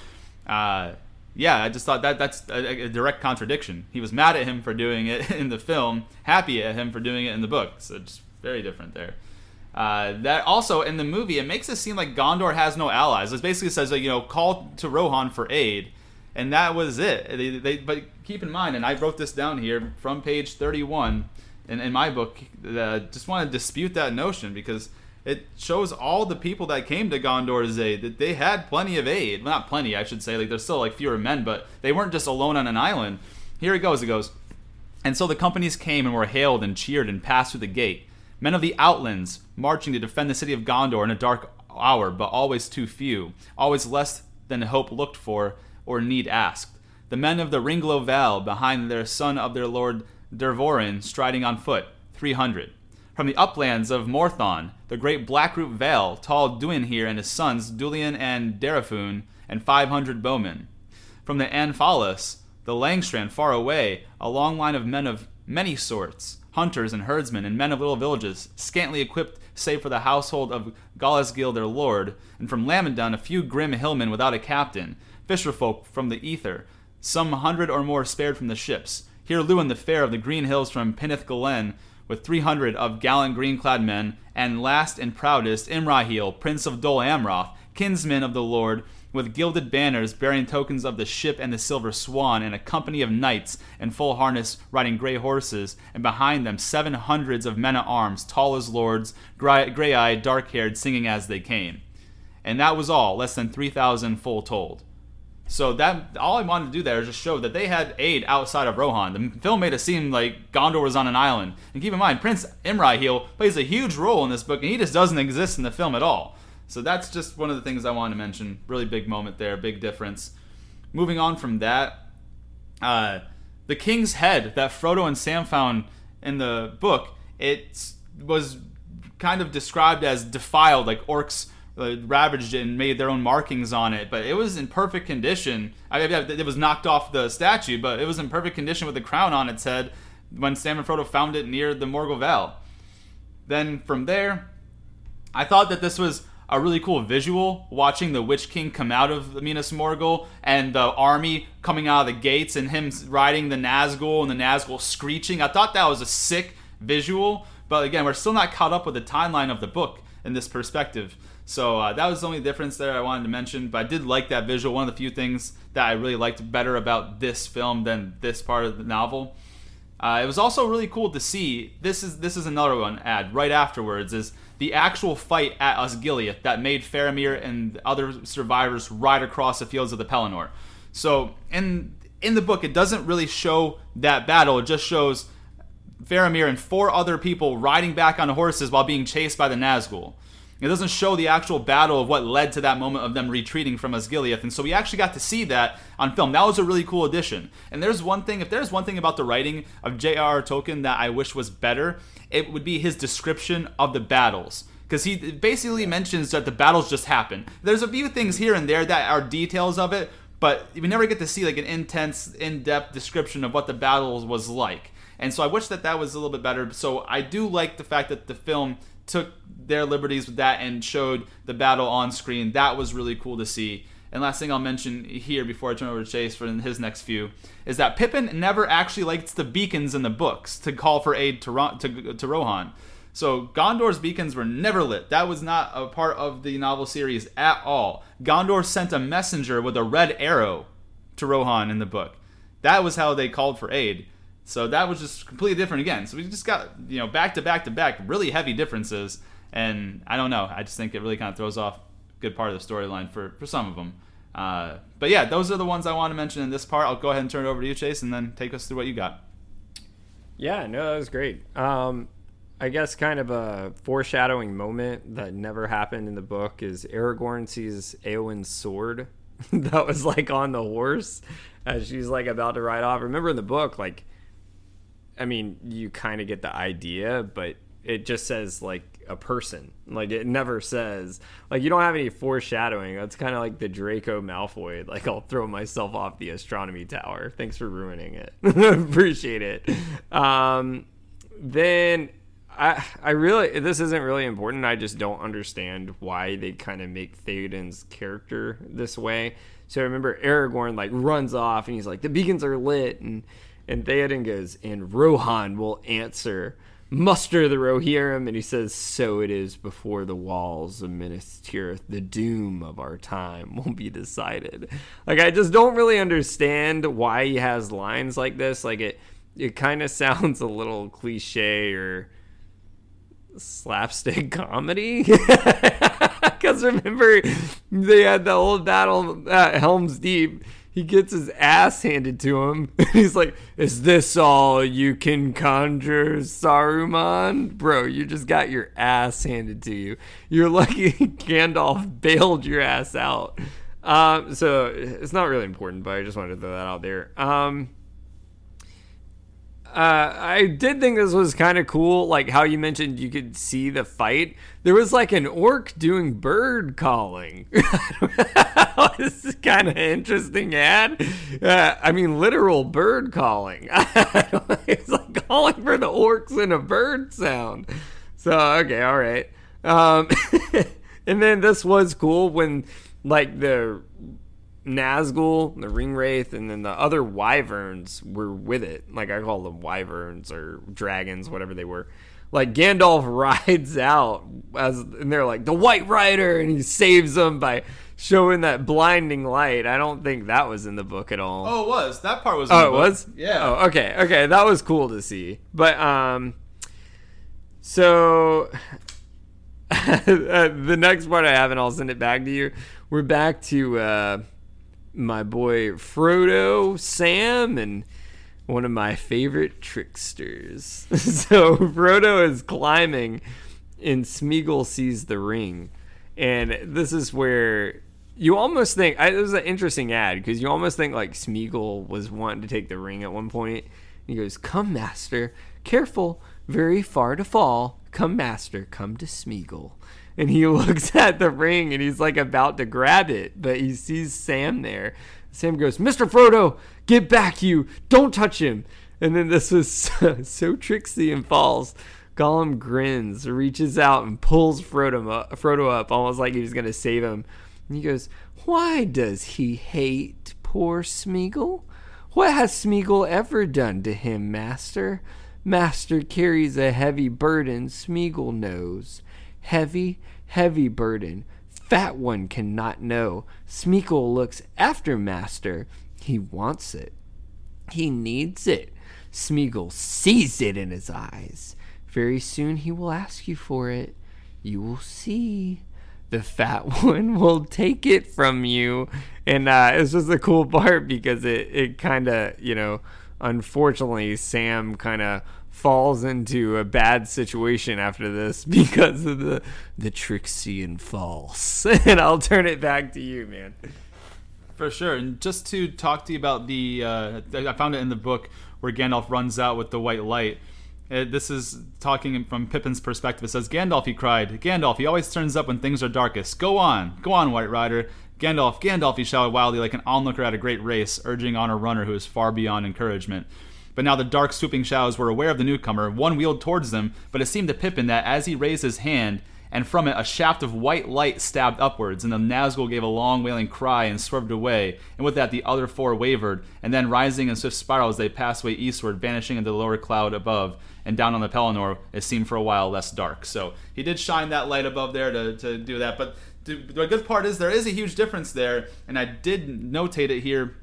uh, yeah, I just thought that that's a, a, direct contradiction. He was mad at him for doing it in the film, happy at him for doing it in the book. So it's very different there. Uh, that also in the movie, it makes it seem like Gondor has no allies. It basically says you know call to Rohan for aid, and that was it. They, they, but keep in mind, and I wrote this down here from page thirty-one in, in my book. Uh, just want to dispute that notion because it shows all the people that came to Gondor's aid that they had plenty of aid. Well, not plenty, I should say. Like there's still like fewer men, but they weren't just alone on an island. Here it goes. It goes. And so the companies came and were hailed and cheered and passed through the gate men of the outlands marching to defend the city of Gondor in a dark hour, but always too few, always less than hope looked for or need asked. The men of the Ringló Val behind their son of their lord Dervorin striding on foot, three hundred. From the uplands of Morthond, the great Blackroot Vale, tall Duinhir and his sons Duilin and Derufin, and five hundred bowmen. From the Anfalas, the Langstrand far away, a long line of men of many sorts, hunters and herdsmen, and men of little villages, scantily equipped save for the household of Golasgil their lord, and from Lamedon a few grim hillmen without a captain, fisherfolk from the Ethir, some hundred or more spared from the ships. Hirluin the fair of the green hills from Pinnath Gelin, with three hundred of gallant green-clad men, and last and proudest Imrahil, prince of Dol Amroth, kinsman of the lord, with gilded banners bearing tokens of the ship and the silver swan, and a company of knights in full harness riding grey horses, and behind them seven hundreds of men at arms, tall as lords, grey eyed, dark haired, singing as they came. And that was all, less than 3,000 full told. So that all I wanted to do there is just show that they had aid outside of Rohan. The film made it seem like Gondor was on an island. And keep in mind, Prince Imrahil plays a huge role in this book, and he just doesn't exist in the film at all. So that's just one of the things I wanted to mention. Really big moment there, big difference. Moving on from that, uh, the king's head that Frodo and Sam found in the book, it was kind of described as defiled, like orcs uh, ravaged it and made their own markings on it. But it was in perfect condition. I mean, it was knocked off the statue, but it was in perfect condition with the crown on its head when Sam and Frodo found it near the Morgul Val. Then from there, I thought that this was a really cool visual watching the Witch King come out of the Minas Morgul and the army coming out of the gates and him riding the Nazgul and the Nazgul screeching. I thought that was a sick visual, but again, we're still not caught up with the timeline of the book in this perspective. So uh, that was the only difference there I wanted to mention. But I did like that visual. One of the few things that I really liked better about this film than this part of the novel. Uh, it was also really cool to see. This is this is another one ad right afterwards. Is the actual fight at Osgiliath that made Faramir and other survivors ride across the fields of the Pelennor. So in in the book, it doesn't really show that battle. It just shows Faramir and four other people riding back on horses while being chased by the Nazgul. It doesn't show the actual battle of what led to that moment of them retreating from Osgiliath. And so we actually got to see that on film. That was a really cool addition. And there's one thing, if there's one thing about the writing of J.R.R. Tolkien that I wish was better, it would be his description of the battles because he basically mentions that the battles just happen. There's a few things here and there that are details of it, but we never get to see like an intense, in-depth description of what the battles was like. And so I wish that that was a little bit better. So I do like the fact that the film took their liberties with that and showed the battle on screen. That was really cool to see. And last thing I'll mention here before I turn over to Chase for his next few is that Pippin never actually likes the beacons in the books to call for aid to, to, to Rohan. So Gondor's beacons were never lit. That was not a part of the novel series at all. Gondor sent a messenger with a red arrow to Rohan in the book. that was how they called for aid. So that was just completely different again. So we just got you know back to back to back really heavy differences, and I don't know. I just think it really kind of throws off a good part of the storyline for for some of them. Uh, but yeah, those are the ones I want to mention in this part. I'll go ahead and turn it over to you, Chase, and then take us through what you got. Yeah, no, that was great. Um, I guess kind of a foreshadowing moment that never happened in the book is Aragorn sees Eowyn's sword that was like on the horse as she's like about to ride off. Remember in the book, like, I mean, you kind of get the idea, but it just says like a person. Like it never says like you don't have any foreshadowing. That's kind of like the Draco Malfoy. Like I'll throw myself off the astronomy tower. Thanks for ruining it. Appreciate it. Um, then I I really this isn't really important. I just don't understand why they kind of make Theoden's character this way. So I remember Aragorn like runs off and he's like the beacons are lit and and Theoden goes and Rohan will answer muster the Rohirrim and he says so it is before the walls of Minas Tirith the doom of our time will be decided. Like I just don't really understand why he has lines like this. Like it it kind of sounds a little cliche or slapstick comedy. Because remember, they had the old battle at Helm's Deep. He gets his ass handed to him. He's like, Is this all you can conjure, Saruman? Bro, you just got your ass handed to you. You're lucky Gandalf bailed your ass out. Um, so it's not really important, but I just wanted to throw that out there. Um, uh, I did think this was kind of cool, like how you mentioned you could see the fight. There was like an orc doing bird calling. this is kind of interesting ad. Uh, I mean, literal bird calling. it's like calling for the orcs in a bird sound. So okay, all right. Um, and then this was cool when like the Nazgul, the Ringwraith, and then the other wyverns were with it. Like I call them wyverns or dragons, whatever they were. Like Gandalf rides out as and they're like the White Rider, and he saves them by showing that blinding light. I don't think that was in the book at all. Oh, it was. That part was. oh, it was. Yeah. Oh, okay. Okay, that was cool to see. But um, so the next part I have, and I'll send it back to you. We're back to uh my boy Frodo, Sam, and one of my favorite tricksters. so Frodo is climbing, and Smeagol sees the ring, and this is where you almost think I, it was an interesting ad because you almost think like Smeagol was wanting to take the ring at one point. He goes, "Come, master, careful, very far to fall. Come, master, come to Smeagol." and he looks at the ring and he's like about to grab it, but he sees Sam there. Sam goes, Mr. Frodo, get back, you! Don't touch him! And then this is so, so tricksy and falls. Gollum grins, reaches out, and pulls Frodo up, Frodo up, almost like he was going to save him. And he goes, Why does he hate poor Smeagol? What has Smeagol ever done to him, Master? Master carries a heavy burden, Smeagol knows. Heavy, heavy burden. Fat one cannot know. Smeagol looks after Master. He wants it. He needs it. Smeagol sees it in his eyes. Very soon he will ask you for it. You will see. The fat one will take it from you. And uh, it's just a cool part because it, it kind of, you know, unfortunately, Sam kind of falls into a bad situation after this because of the the tricksy and false. and I'll turn it back to you, man. For sure. And just to talk to you about the, uh, I found it in the book where Gandalf runs out with the white light. Uh, this is talking from Pippin's perspective. It says, Gandalf, he cried. Gandalf, he always turns up when things are darkest. Go on, go on, White Rider. Gandalf, Gandalf, he shouted wildly like an onlooker at a great race, urging on a runner who is far beyond encouragement. But now the dark, swooping shadows were aware of the newcomer. One wheeled towards them, but it seemed to Pippin that as he raised his hand, and from it a shaft of white light stabbed upwards, and the Nazgul gave a long wailing cry and swerved away, and with that the other four wavered, and then rising in swift spirals they passed away eastward, vanishing into the lower cloud above, and down on the Pelennor it seemed for a while less dark. So he did shine that light above there to, to do that, but the good part is there is a huge difference there, and I did notate it here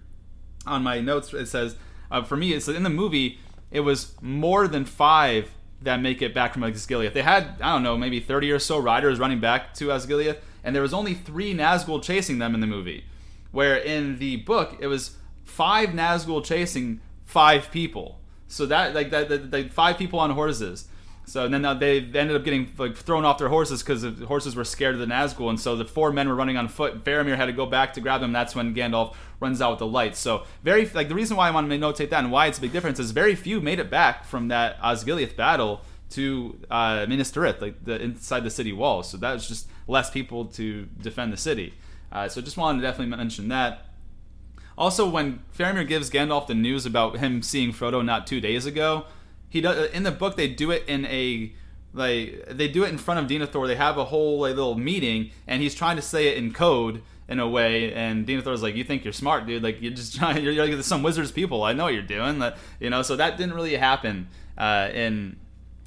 on my notes. It says Uh, for me, it's in the movie. It was more than five that make it back from Osgiliath. They had I don't know maybe 30 or so riders running back to Osgiliath, and there was only three Nazgul chasing them in the movie. Where in the book it was five Nazgul chasing five people. So that like that, that, that five people on horses. So then they ended up getting like thrown off their horses because the horses were scared of the Nazgul, and so the four men were running on foot. Faramir had to go back to grab them. That's when Gandalf runs out with the lights. So very like the reason why I want to notate that and why it's a big difference is very few made it back from that Osgiliath battle to uh, Minas Tirith, like the inside the city walls. So that was just less people to defend the city. Uh, so just wanted to definitely mention that. Also, when Faramir gives Gandalf the news about him seeing Frodo not two days ago, he does in the book they do it in a like they do it in front of Denethor. They have a whole like, little meeting, and he's trying to say it in code in a way. And Denethor's like, "You think you're smart, dude? Like you're just trying. You're, you're like some wizards people. I know what you're doing. You know." So that didn't really happen uh, in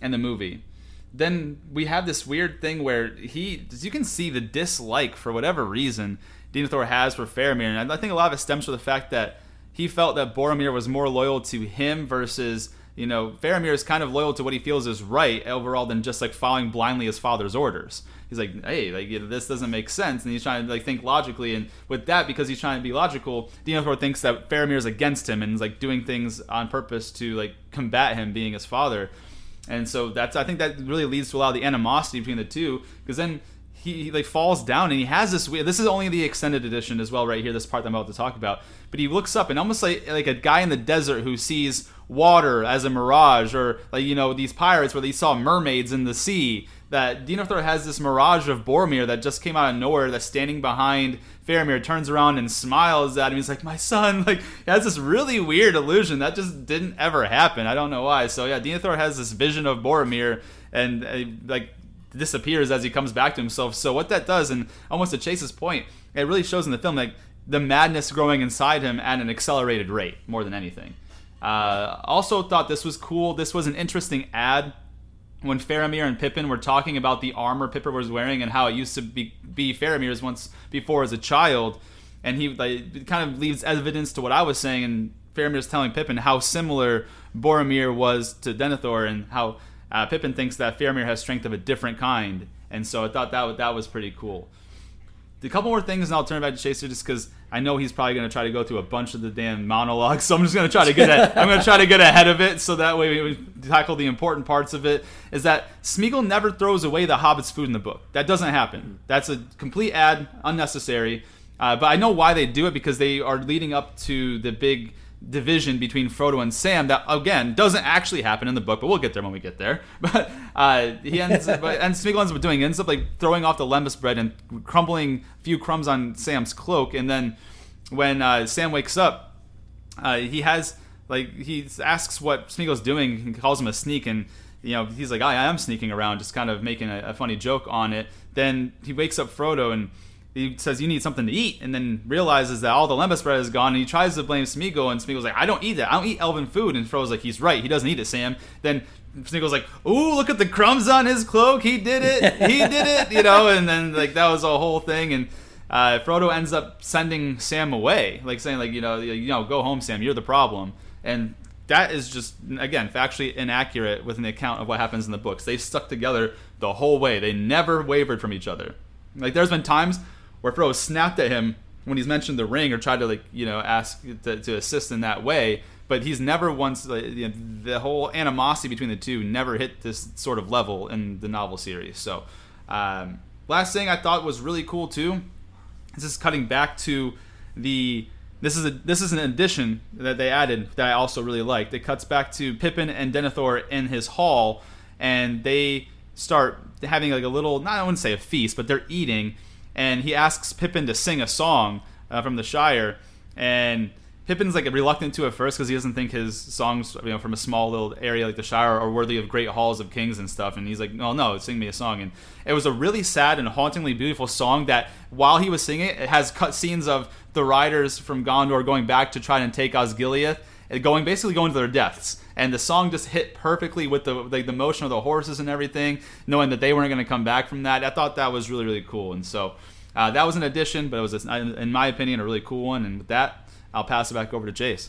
in the movie. Then we have this weird thing where he, you can see the dislike for whatever reason Denethor has for Faramir, and I think a lot of it stems from the fact that he felt that Boromir was more loyal to him versus you know, Faramir is kind of loyal to what he feels is right overall than just like following blindly his father's orders. He's like, hey, like this doesn't make sense, and he's trying to like think logically. And with that, because he's trying to be logical, Denethor thinks that Faramir is against him and is like doing things on purpose to like combat him being his father. And so that's I think that really leads to a lot of the animosity between the two because then he, like falls down and he has this weird. This is only the extended edition as well, right here. This part that I'm about to talk about. But he looks up and almost like like a guy in the desert who sees water as a mirage, or like you know these pirates where they saw mermaids in the sea. That Denethor has this mirage of Boromir that just came out of nowhere. That's standing behind Faramir, turns around and smiles at him. He's like, "My son!" Like he has this really weird illusion that just didn't ever happen. I don't know why. So yeah, Denethor has this vision of Boromir, and uh, like disappears as he comes back to himself. So what that does, and almost to Chase's point, it really shows in the film like the madness growing inside him at an accelerated rate more than anything. Uh, also thought this was cool. This was an interesting ad when Faramir and Pippin were talking about the armor Pippin was wearing and how it used to be, be Faramir's once before as a child, and he like kind of leaves evidence to what I was saying. And Faramir's telling Pippin how similar Boromir was to Denethor and how uh, Pippin thinks that Faramir has strength of a different kind, and so I thought that that was pretty cool. A couple more things, and I'll turn it back to Chaser just because I know he's probably going to try to go through a bunch of the damn monologues. So I'm just going to try to get a, I'm going to try to get ahead of it, so that way we tackle the important parts of it. Is that Smeagol never throws away the Hobbit's food in the book? That doesn't happen. That's a complete ad, unnecessary. Uh, but I know why they do it because they are leading up to the big division between Frodo and Sam that again doesn't actually happen in the book, but we'll get there when we get there. But uh, he ends up, and Smeagol ends up doing ends up like throwing off the lembas bread and crumbling a few crumbs on Sam's cloak, and then when uh, Sam wakes up, uh, he has like he asks what Smeagol's doing. He calls him a sneak, and you know he's like, I, I am sneaking around, just kind of making a, a funny joke on it. Then he wakes up Frodo and he says you need something to eat and then realizes that all the lembas bread is gone and he tries to blame Smeagol and Smeagol's like I don't eat that. I don't eat elven food. And Frodo's like he's right. He doesn't eat it Sam. Then Smeagol's like ooh look at the crumbs on his cloak. He did it. He did it you know? And then like that was a whole thing. And uh, Frodo ends up sending Sam away like saying like you know you know go home Sam. You're the problem. And that is just again factually inaccurate with an account of what happens in the books. They stuck together the whole way. They never wavered from each other. Like there's been times where Frodo snapped at him when he's mentioned the ring or tried to like you know ask to, to assist in that way. But he's never once like, you know, the whole animosity between the two never hit this sort of level in the novel series. So um, last thing I thought was really cool too. This is cutting back to the this is a this is an addition that they added that I also really liked. It cuts back to Pippin and Denethor in his hall, and they start having like a little not I wouldn't say a feast, but they're eating and he asks Pippin to sing a song uh, from the Shire, and Pippin's like reluctant to at first because he doesn't think his songs, you know, from a small little area like the Shire are worthy of great halls of kings and stuff. And he's like, no, no, sing me a song. And it was a really sad and hauntingly beautiful song that, while he was singing it, it has cut scenes of the riders from Gondor going back to try and take Osgiliath, and going basically going to their deaths. And the song just hit perfectly with the like the motion of the horses and everything, knowing that they weren't going to come back from that. I thought that was really really cool. And so uh, that was an addition, but it was, in my opinion, a really cool one. And with that, I'll pass it back over to Jace.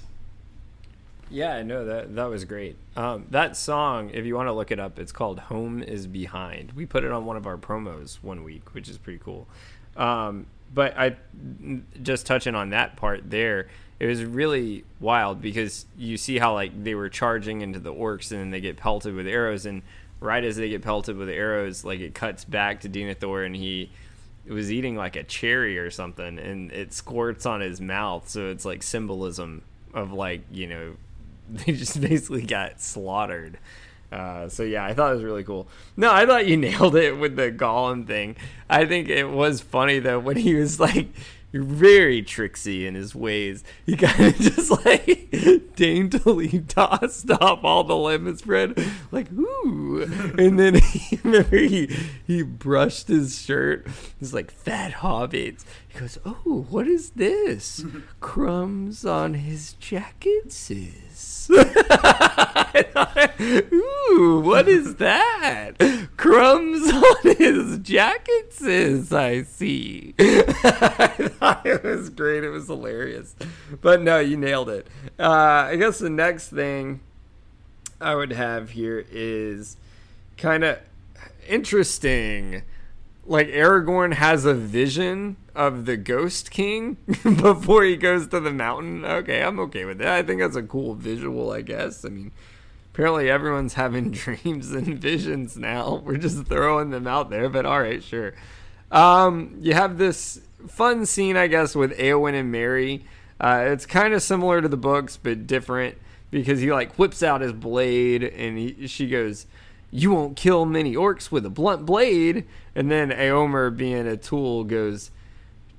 Yeah, no, that that was great. Um, that song, if you want to look it up, it's called "Home Is Behind." We put it on one of our promos one week, which is pretty cool. Um, but I just touching on that part there, it was really wild because you see how like they were charging into the orcs and then they get pelted with arrows, and right as they get pelted with arrows, like it cuts back to Denethor and he was eating like a cherry or something, and it squirts on his mouth, so it's like symbolism of like you know they just basically got slaughtered. Uh, so yeah, I thought it was really cool. No, I thought you nailed it with the Gollum thing. I think it was funny though when he was like very tricksy in his ways. He kind of just like daintily tossed off all the lembas bread, like ooh, and then he remember he he brushed his shirt. He's like fat hobbits. He goes, oh, what is this? Crumbs on his jacket, sis. Ooh, what is that? Crumbs on his jacket, sis. I see. I thought it was great. It was hilarious. But no, you nailed it. Uh, I guess the next thing I would have here is kind of interesting. Like Aragorn has a vision of the Ghost King before he goes to the mountain. Okay, I'm okay with that. I think that's a cool visual, I guess. I mean, apparently everyone's having dreams and visions now. We're just throwing them out there, but all right, sure. Um, you have this fun scene, I guess, with Eowyn and Merry. Uh, it's kind of similar to the books, but different because he like whips out his blade and he, she goes, "You won't kill many orcs with a blunt blade." And then Eomer, being a tool, goes,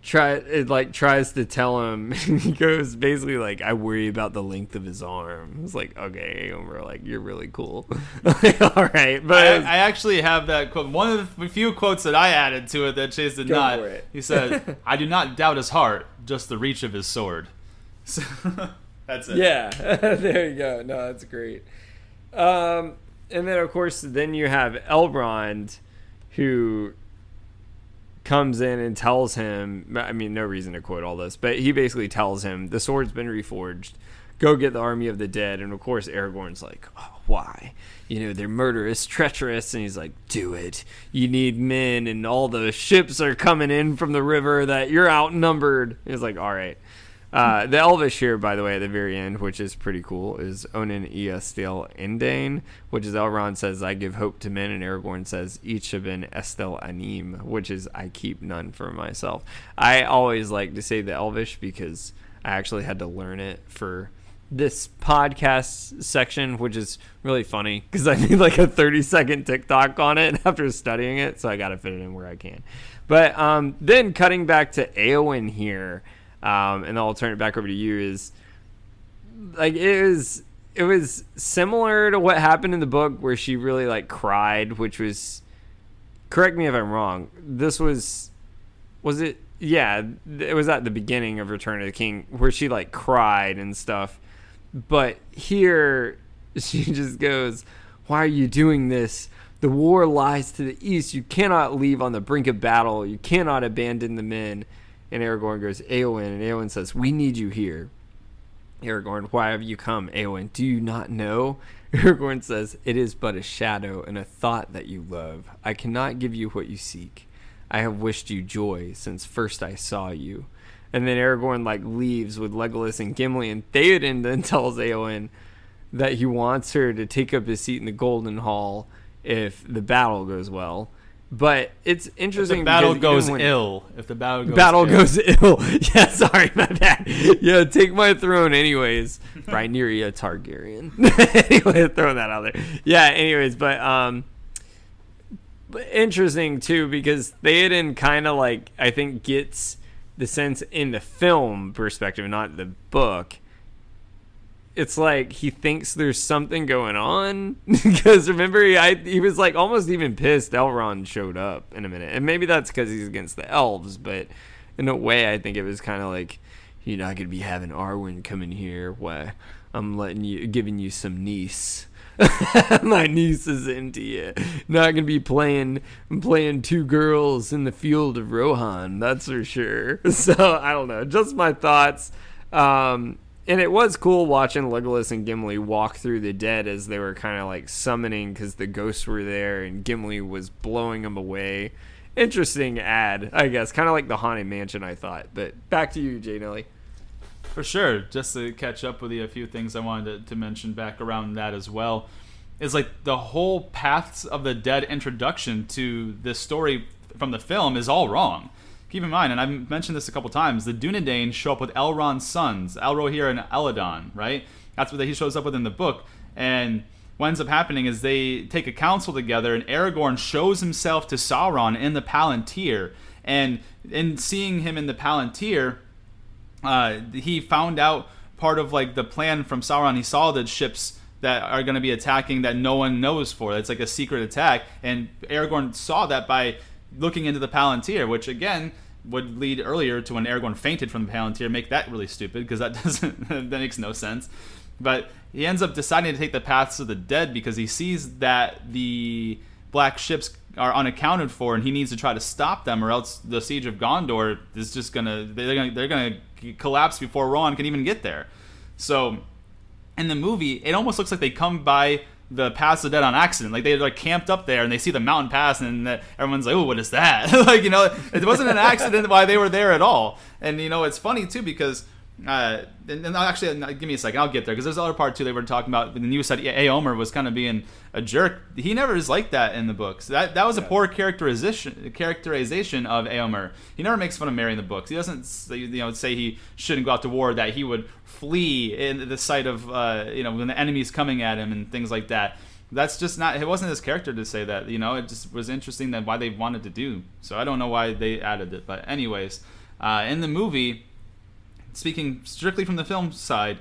try it like tries to tell him he goes basically like I worry about the length of his arm. It's like okay, Eomer, like you're really cool. like, all right, but I, I, actually have that quote. One of the few quotes that I added to it that Chase did Go not. for it. He said, "I do not doubt his heart, just the reach of his sword." So, that's it. yeah, there you go. No, that's great. Um, and then of course, then you have Elrond, who comes in and tells him I mean no reason to quote all this, but he basically tells him the sword's been reforged. Go get the army of the dead and of course Aragorn's like, oh, "Why? You know, they're murderous, treacherous." And he's like, "Do it. You need men and all the ships are coming in from the river that you're outnumbered." He's like, "All right." Uh, the Elvish here, by the way, at the very end, which is pretty cool, is Onin Estel Indane, which is Elrond says, I give hope to men, and Aragorn says, each have been Estel Anim, which is, I keep none for myself. I always like to say the Elvish because I actually had to learn it for this podcast section, which is really funny because I made like a 30 second TikTok on it after studying it, so I got to fit it in where I can. But um, then cutting back to Eowyn here um, and I'll turn it back over to you. Is like it was it was similar to what happened in the book where she really like cried, which was correct me if I'm wrong. This was was it yeah, it was at the beginning of Return of the King where she like cried and stuff. But here she just goes, "Why are you doing this? The war lies to the east. You cannot leave on the brink of battle. You cannot abandon the men." And Aragorn goes, Eowyn. And Eowyn says, We need you here. Aragorn, why have you come? Eowyn, do you not know? Aragorn says, It is but a shadow and a thought that you love. I cannot give you what you seek. I have wished you joy since first I saw you. And then Aragorn like leaves with Legolas and Gimli, and Theoden then tells Eowyn that he wants her to take up his seat in the Golden Hall if the battle goes well. But it's interesting. If the battle goes ill. If the battle goes battle ill. goes ill. yeah, sorry about that. Yeah, take my throne anyways. Rhaenyra Targaryen. anyway, throwing that out there. Yeah, anyways, but um but interesting too because Theoden kind of like I think gets the sense in the film perspective, not the book. It's like he thinks there's something going on because remember he, I, he was like almost even pissed Elrond showed up in a minute, and maybe that's because he's against the elves, but in a way I think it was kind of like you're not gonna be having Arwen come in here. Why I'm letting you, giving you some niece. My niece is into you. Not gonna be playing playing two girls in the field of Rohan. That's for sure. So I don't know. Just my thoughts. Um, and it was cool watching Legolas and Gimli walk through the dead as they were kind of like summoning because the ghosts were there and Gimli was blowing them away. Interesting ad, I guess. Kind of like the Haunted Mansion, I thought. But back to you, Jay Nelly. For sure. Just to catch up with you, a few things I wanted to, to mention back around that as well is like the whole Paths of the Dead introduction to this story from the film is all wrong keep in mind, and I've mentioned this a couple times, the Dunedain show up with Elrond's sons, Elrohir and Elladan, right? That's what he shows up with in the book. And what ends up happening is they take a council together, and Aragorn shows himself to Sauron in the Palantir. And in seeing him in the Palantir, uh, he found out part of like the plan from Sauron. He saw the ships that are going to be attacking that no one knows for. It's like a secret attack, and Aragorn saw that by looking into the Palantir, which again would lead earlier to when Aragorn fainted from the Palantir, make that really stupid because that doesn't that makes no sense. But he ends up deciding to take the paths of the dead because he sees that the black ships are unaccounted for, and he needs to try to stop them, or else the siege of Gondor is just gonna they're gonna they're gonna collapse before Rohan can even get there. So in the movie, it almost looks like they come by the pass of dead on accident. Like they like camped up there and they see the mountain pass and everyone's like, "Oh, what is that?" like you know, it wasn't an accident why they were there at all. And you know, it's funny too because. Uh, and, and actually, give me a second. I'll get there because there's other part too. They were talking about. And you said Eomer was kind of being a jerk. He never is like that in the books. That that was a poor characterization characterization of Eomer. He never makes fun of Merry in the books. He doesn't you know say he shouldn't go out to war. That he would flee in the sight of uh, you know when the enemy's coming at him and things like that. That's just not. It wasn't his character to say that. You know, it just was interesting that why they wanted to do. So I don't know why they added it, but anyways, uh, in the movie, speaking strictly from the film side.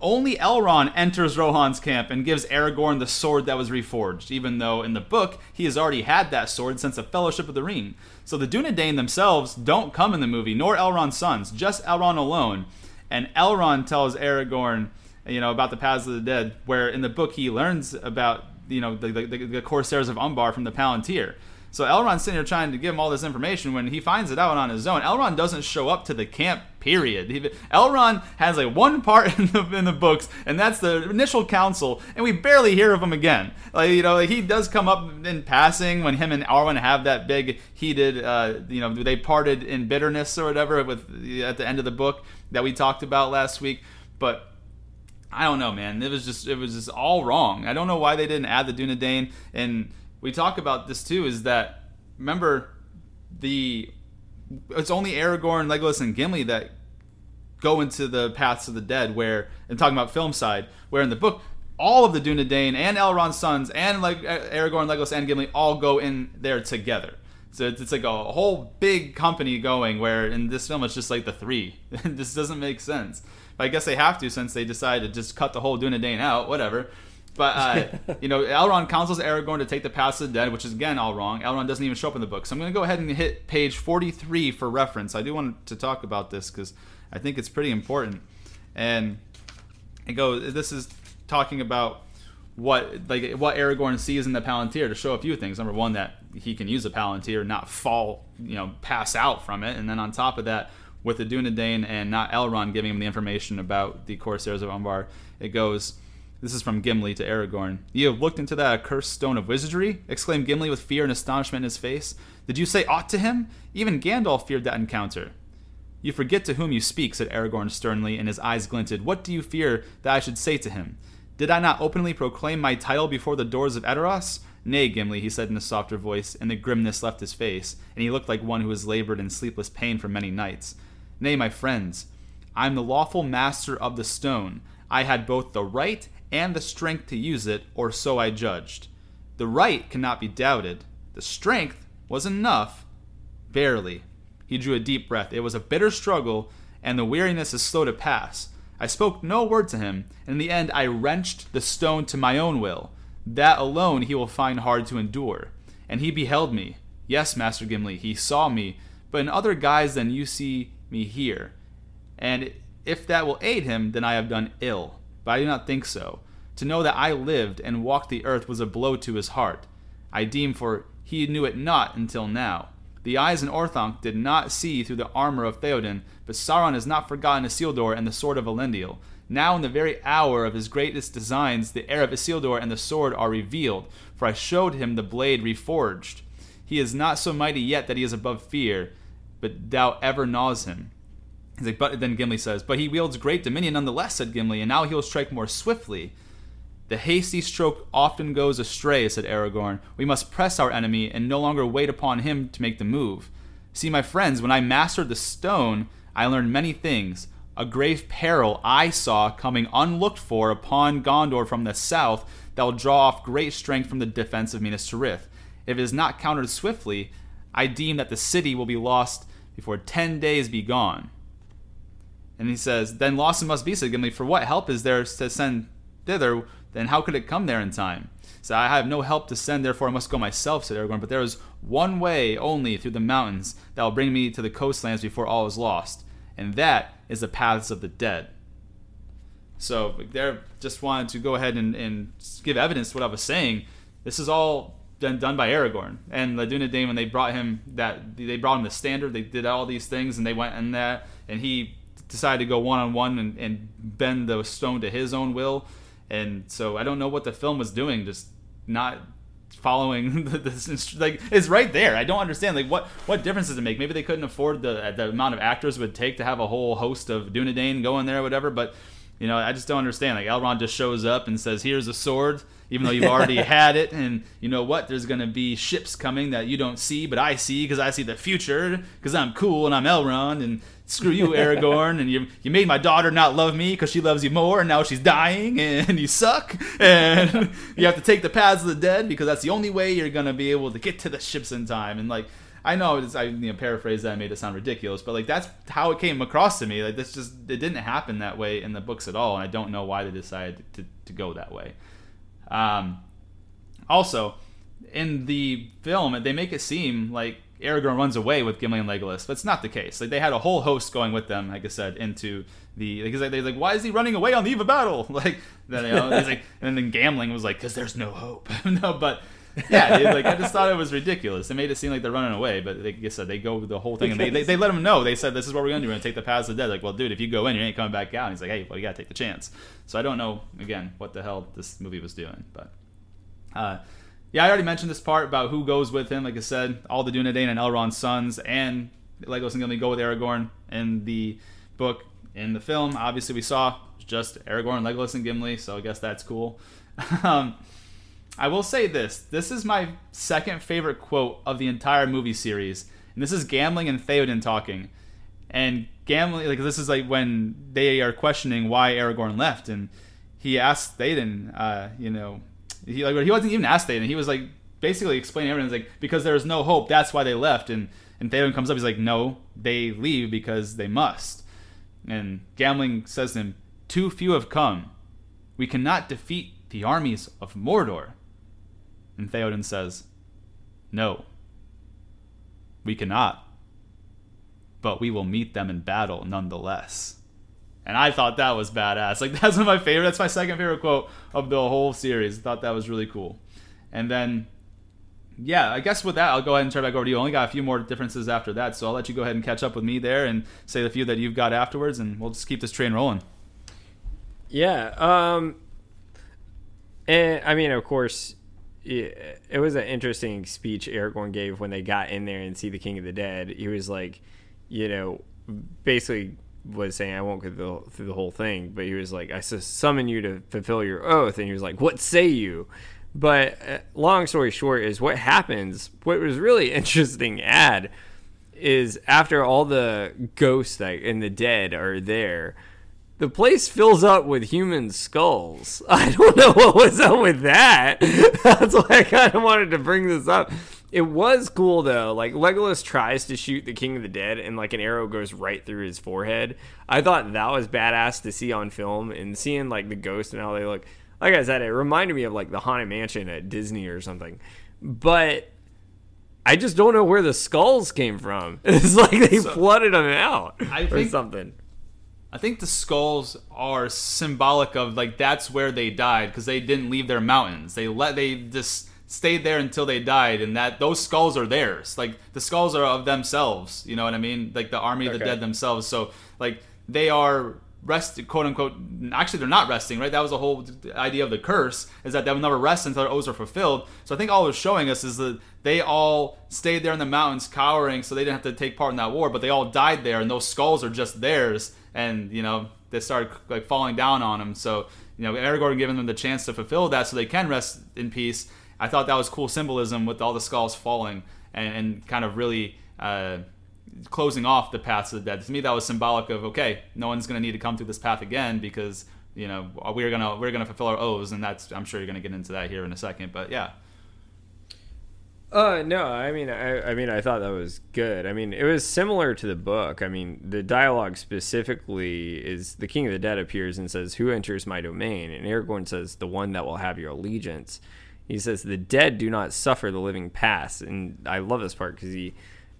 Only Elrond enters Rohan's camp and gives Aragorn the sword that was reforged, even though in the book he has already had that sword since the Fellowship of the Ring. So the Dunedain themselves don't come in the movie, nor Elrond's sons, just Elrond alone and Elrond tells Aragorn, you know, about the paths of the dead, where in the book he learns about, you know, the, the, the Corsairs of Umbar from the Palantir. So Elrond's sitting here trying to give him all this information when he finds it out on his own. Elrond doesn't show up to the camp. Period. He, Elrond has like one part in the, in the books, and that's the initial council, and we barely hear of him again. Like you know, like, he does come up in passing when him and Arwen have that big heated, uh, you know, they parted in bitterness or whatever with at the end of the book that we talked about last week. But I don't know, man. It was just it was just all wrong. I don't know why they didn't add the Dunedain. And we talk about this too. Is that remember the it's only Aragorn, Legolas, and Gimli that go into the paths of the dead. Where and talking about film side, where in the book all of the Dunedain and Elrond's sons and like Aragorn, Legolas, and Gimli all go in there together. So it's, it's like a whole big company going where in this film it's just like the three. this doesn't make sense. But I guess they have to since they decided to just cut the whole Dunedain out, whatever. But uh, you know, Elrond counsels Aragorn to take the paths of the dead, which is again all wrong. Elrond doesn't even show up in the book. So I'm going to go ahead and hit page 43 for reference. I do want to talk about this because I think it's pretty important. And it goes. This is talking about what like what Aragorn sees in the Palantir to show a few things. Number one, that he can use a Palantir, not fall, you know, pass out from it, and then on top of that, with the Dunedain and not Elrond giving him the information about the Corsairs of Umbar, it goes. This is from Gimli to Aragorn. You have looked into that accursed stone of wizardry? exclaimed Gimli with fear and astonishment in his face. Did you say aught to him? Even Gandalf feared that encounter. You forget to whom you speak, said Aragorn sternly, and his eyes glinted. What do you fear that I should say to him? Did I not openly proclaim my title before the doors of Edoras? Nay, Gimli, he said in a softer voice, and the grimness left his face, and he looked like one who has labored in sleepless pain for many nights. Nay, my friends, I am the lawful master of the stone. I had both the right and the strength to use it, or so I judged. The right cannot be doubted. The strength was enough, barely. He drew a deep breath. It was a bitter struggle, and the weariness is slow to pass. I spoke no word to him, and in the end I wrenched the stone to my own will. That alone he will find hard to endure. And he beheld me. Yes, Master Gimli, he saw me, but in other guise than you see me here. And if that will aid him, then I have done ill. But I do not think so. To know that I lived and walked the earth was a blow to his heart. I deem for he knew it not until now. The eyes in Orthanc did not see through the armor of Theoden, but Sauron has not forgotten Isildur and the sword of Elendil. Now, in the very hour of his greatest designs, the heir of Isildur and the sword are revealed, for I showed him the blade reforged. He is not so mighty yet that he is above fear, but doubt ever gnaws him. He's like, but then Gimli says, but he wields great dominion nonetheless, said Gimli, and now he will strike more swiftly. The hasty stroke often goes astray, said Aragorn. We must press our enemy and no longer wait upon him to make the move. See, my friends, when I mastered the stone, I learned many things. A grave peril I saw coming unlooked for upon Gondor from the south that will draw off great strength from the defense of Minas Tirith. If it is not countered swiftly, I deem that the city will be lost before ten days be gone. And he says, Then Lawson must be, said Gimli, for what help is there to send thither? Then how could it come there in time? So I have no help to send, therefore I must go myself, said Aragorn. But there is one way only through the mountains that will bring me to the coastlands before all is lost and that is the paths of the dead. So they just wanted to go ahead and, and give evidence to what I was saying. This is all done, done by Aragorn and the Dunedain when they brought him that they brought him the standard. They did all these things and they went in that and he decided to go one on one and bend the stone to his own will. And so I don't know what the film was doing, just not following this like it's right there. I don't understand like what what difference does it make? Maybe they couldn't afford the the amount of actors it would take to have a whole host of dunedain going there or whatever but you know i just don't understand. Like elrond just shows up and says here's a sword even though you've already had it. And you know what? There's going to be ships coming that you don't see but i see because i see the future because i'm cool and i'm elrond and screw you, Aragorn, and you you made my daughter not love me because she loves you more, and now she's dying, and you suck, and you have to take the paths of the dead because that's the only way you're gonna be able to get to the ships in time. And like, I know it's, I you know, paraphrase that, I made it sound ridiculous, but like that's how it came across to me. Like this just it didn't happen that way in the books at all, and I don't know why they decided to to go that way. Um, also, in the film, they make it seem like Aragorn runs away with Gimli and Legolas. That's not the case. Like they had a whole host going with them, like I said, into the because like, they're like, why is he running away on the eve of battle? Like then you know, like, and then Gamling was like, because there's no hope. no, but yeah, dude, like I just thought it was ridiculous. It made it seem like they're running away, but like I said, they go the whole thing, and they, they, they let him know. They said, "This is what we're gonna do. We're gonna take the paths of the dead." Like, well, dude, if you go in, you ain't coming back out. And he's like, "Hey, well, you gotta take the chance." So I don't know again what the hell this movie was doing, but uh, yeah, I already mentioned this part about who goes with him. Like I said, all the Dunedain and Elrond's sons, and Legolas and Gimli go with Aragorn in the book. In the film, obviously, we saw just Aragorn, Legolas, and Gimli, so I guess that's cool. um, I will say this: this is my second favorite quote of the entire movie series, and this is Gamling and Theoden talking. And Gamling, like this is like when they are questioning why Aragorn left, and he asks Theoden, uh, you know, he like he wasn't even asked Theoden. He was like basically explaining everything. Like because there was no hope, that's why they left. And and Theoden comes up. He's like, no, they leave because they must. And Gamling says to him, too few have come. We cannot defeat the armies of Mordor. And Theoden says, no, we cannot. But we will meet them in battle nonetheless. And I thought that was badass. Like that's one of my favorite. That's my second favorite quote of the whole series. I thought that was really cool. And then, yeah, I guess with that, I'll go ahead and turn back over to you. Only got a few more differences after that, so I'll let you go ahead and catch up with me there and say the few that you've got afterwards, and we'll just keep this train rolling. Yeah. Um. And I mean, of course, it, it was an interesting speech Aragorn gave when they got in there and see the King of the Dead. He was like, you know, basically was saying I won't go through the, through the whole thing, but he was like, I summon you to fulfill your oath, and he was like, What say you? But uh, long story short is what happens. What was really interesting ad is after all the ghosts that and the dead are there, the place fills up with human skulls. I don't know what was up with that. That's why I kind of wanted to bring this up it was cool though. Like Legolas tries to shoot the King of the Dead, and like an arrow goes right through his forehead. I thought that was badass to see on film, and seeing like the ghost and how they look. Like I said, it reminded me of like the Haunted Mansion at Disney or something. But I just don't know where the skulls came from. It's like they so, flooded them out I or think, something. I think the skulls are symbolic of like that's where they died because they didn't leave their mountains. They let they just stayed there until they died, and that those skulls are theirs. Like the skulls are of themselves. You know what I mean? Like the army of the dead themselves. So like they are rest quote unquote actually they're not resting right that was the whole idea of the curse is that they will never rest until their oaths are fulfilled so i think all it was showing us is that they all stayed there in the mountains cowering so they didn't have to take part in that war but they all died there and those skulls are just theirs and you know they started like falling down on them so you know aragorn giving them the chance to fulfill that so they can rest in peace i thought that was cool symbolism with all the skulls falling and, and kind of really uh, closing off the paths of the dead. To me, that was symbolic of okay, no one's going to need to come through this path again because you know we're gonna we're gonna fulfill our oaths, and that's I'm sure you're gonna get into that here in a second. But yeah, Uh no, I mean I I mean I thought that was good. I mean it was similar to the book. I mean the dialogue specifically is the King of the Dead appears and says, "Who enters my domain?" And Aragorn says, "The one that will have your allegiance." He says, "The dead do not suffer the living pass." And I love this part because he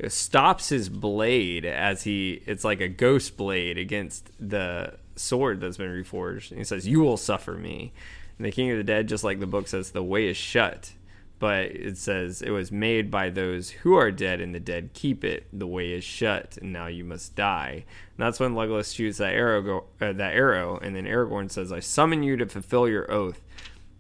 stops his blade as he it's like a ghost blade against the sword that's been reforged. And he says, "You will suffer me." And the King of the Dead, just like the book says, the way is shut but it says it was made by those who are dead and the dead keep it the way is shut and now you must die and that's when legolas shoots that arrow go, uh, that arrow and then aragorn says i summon you to fulfill your oath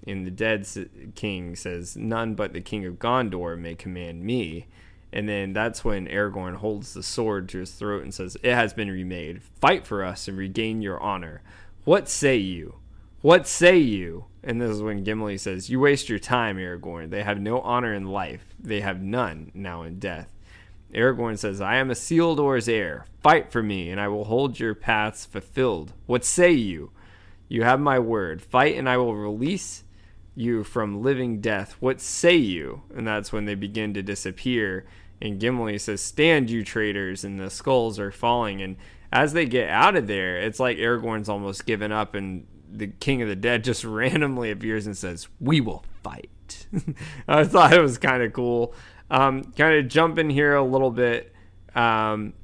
and the dead king says none but the king of gondor may command me and then that's when aragorn holds the sword to his throat and says it has been remade fight for us and regain your honor what say you what say you? And this is when Gimli says, You waste your time, Aragorn. They have no honor in life. They have none now in death. Aragorn says, I am a Isildur's heir. Fight for me, and I will hold your paths fulfilled. What say you? You have my word. Fight, and I will release you from living death. What say you? And that's when they begin to disappear. And Gimli says, Stand, you traitors. And the skulls are falling. And as they get out of there, it's like Aragorn's almost given up, and the King of the Dead just randomly appears and says, We will fight. I thought it was kind of cool. Um, kind of jump in here a little bit. Um,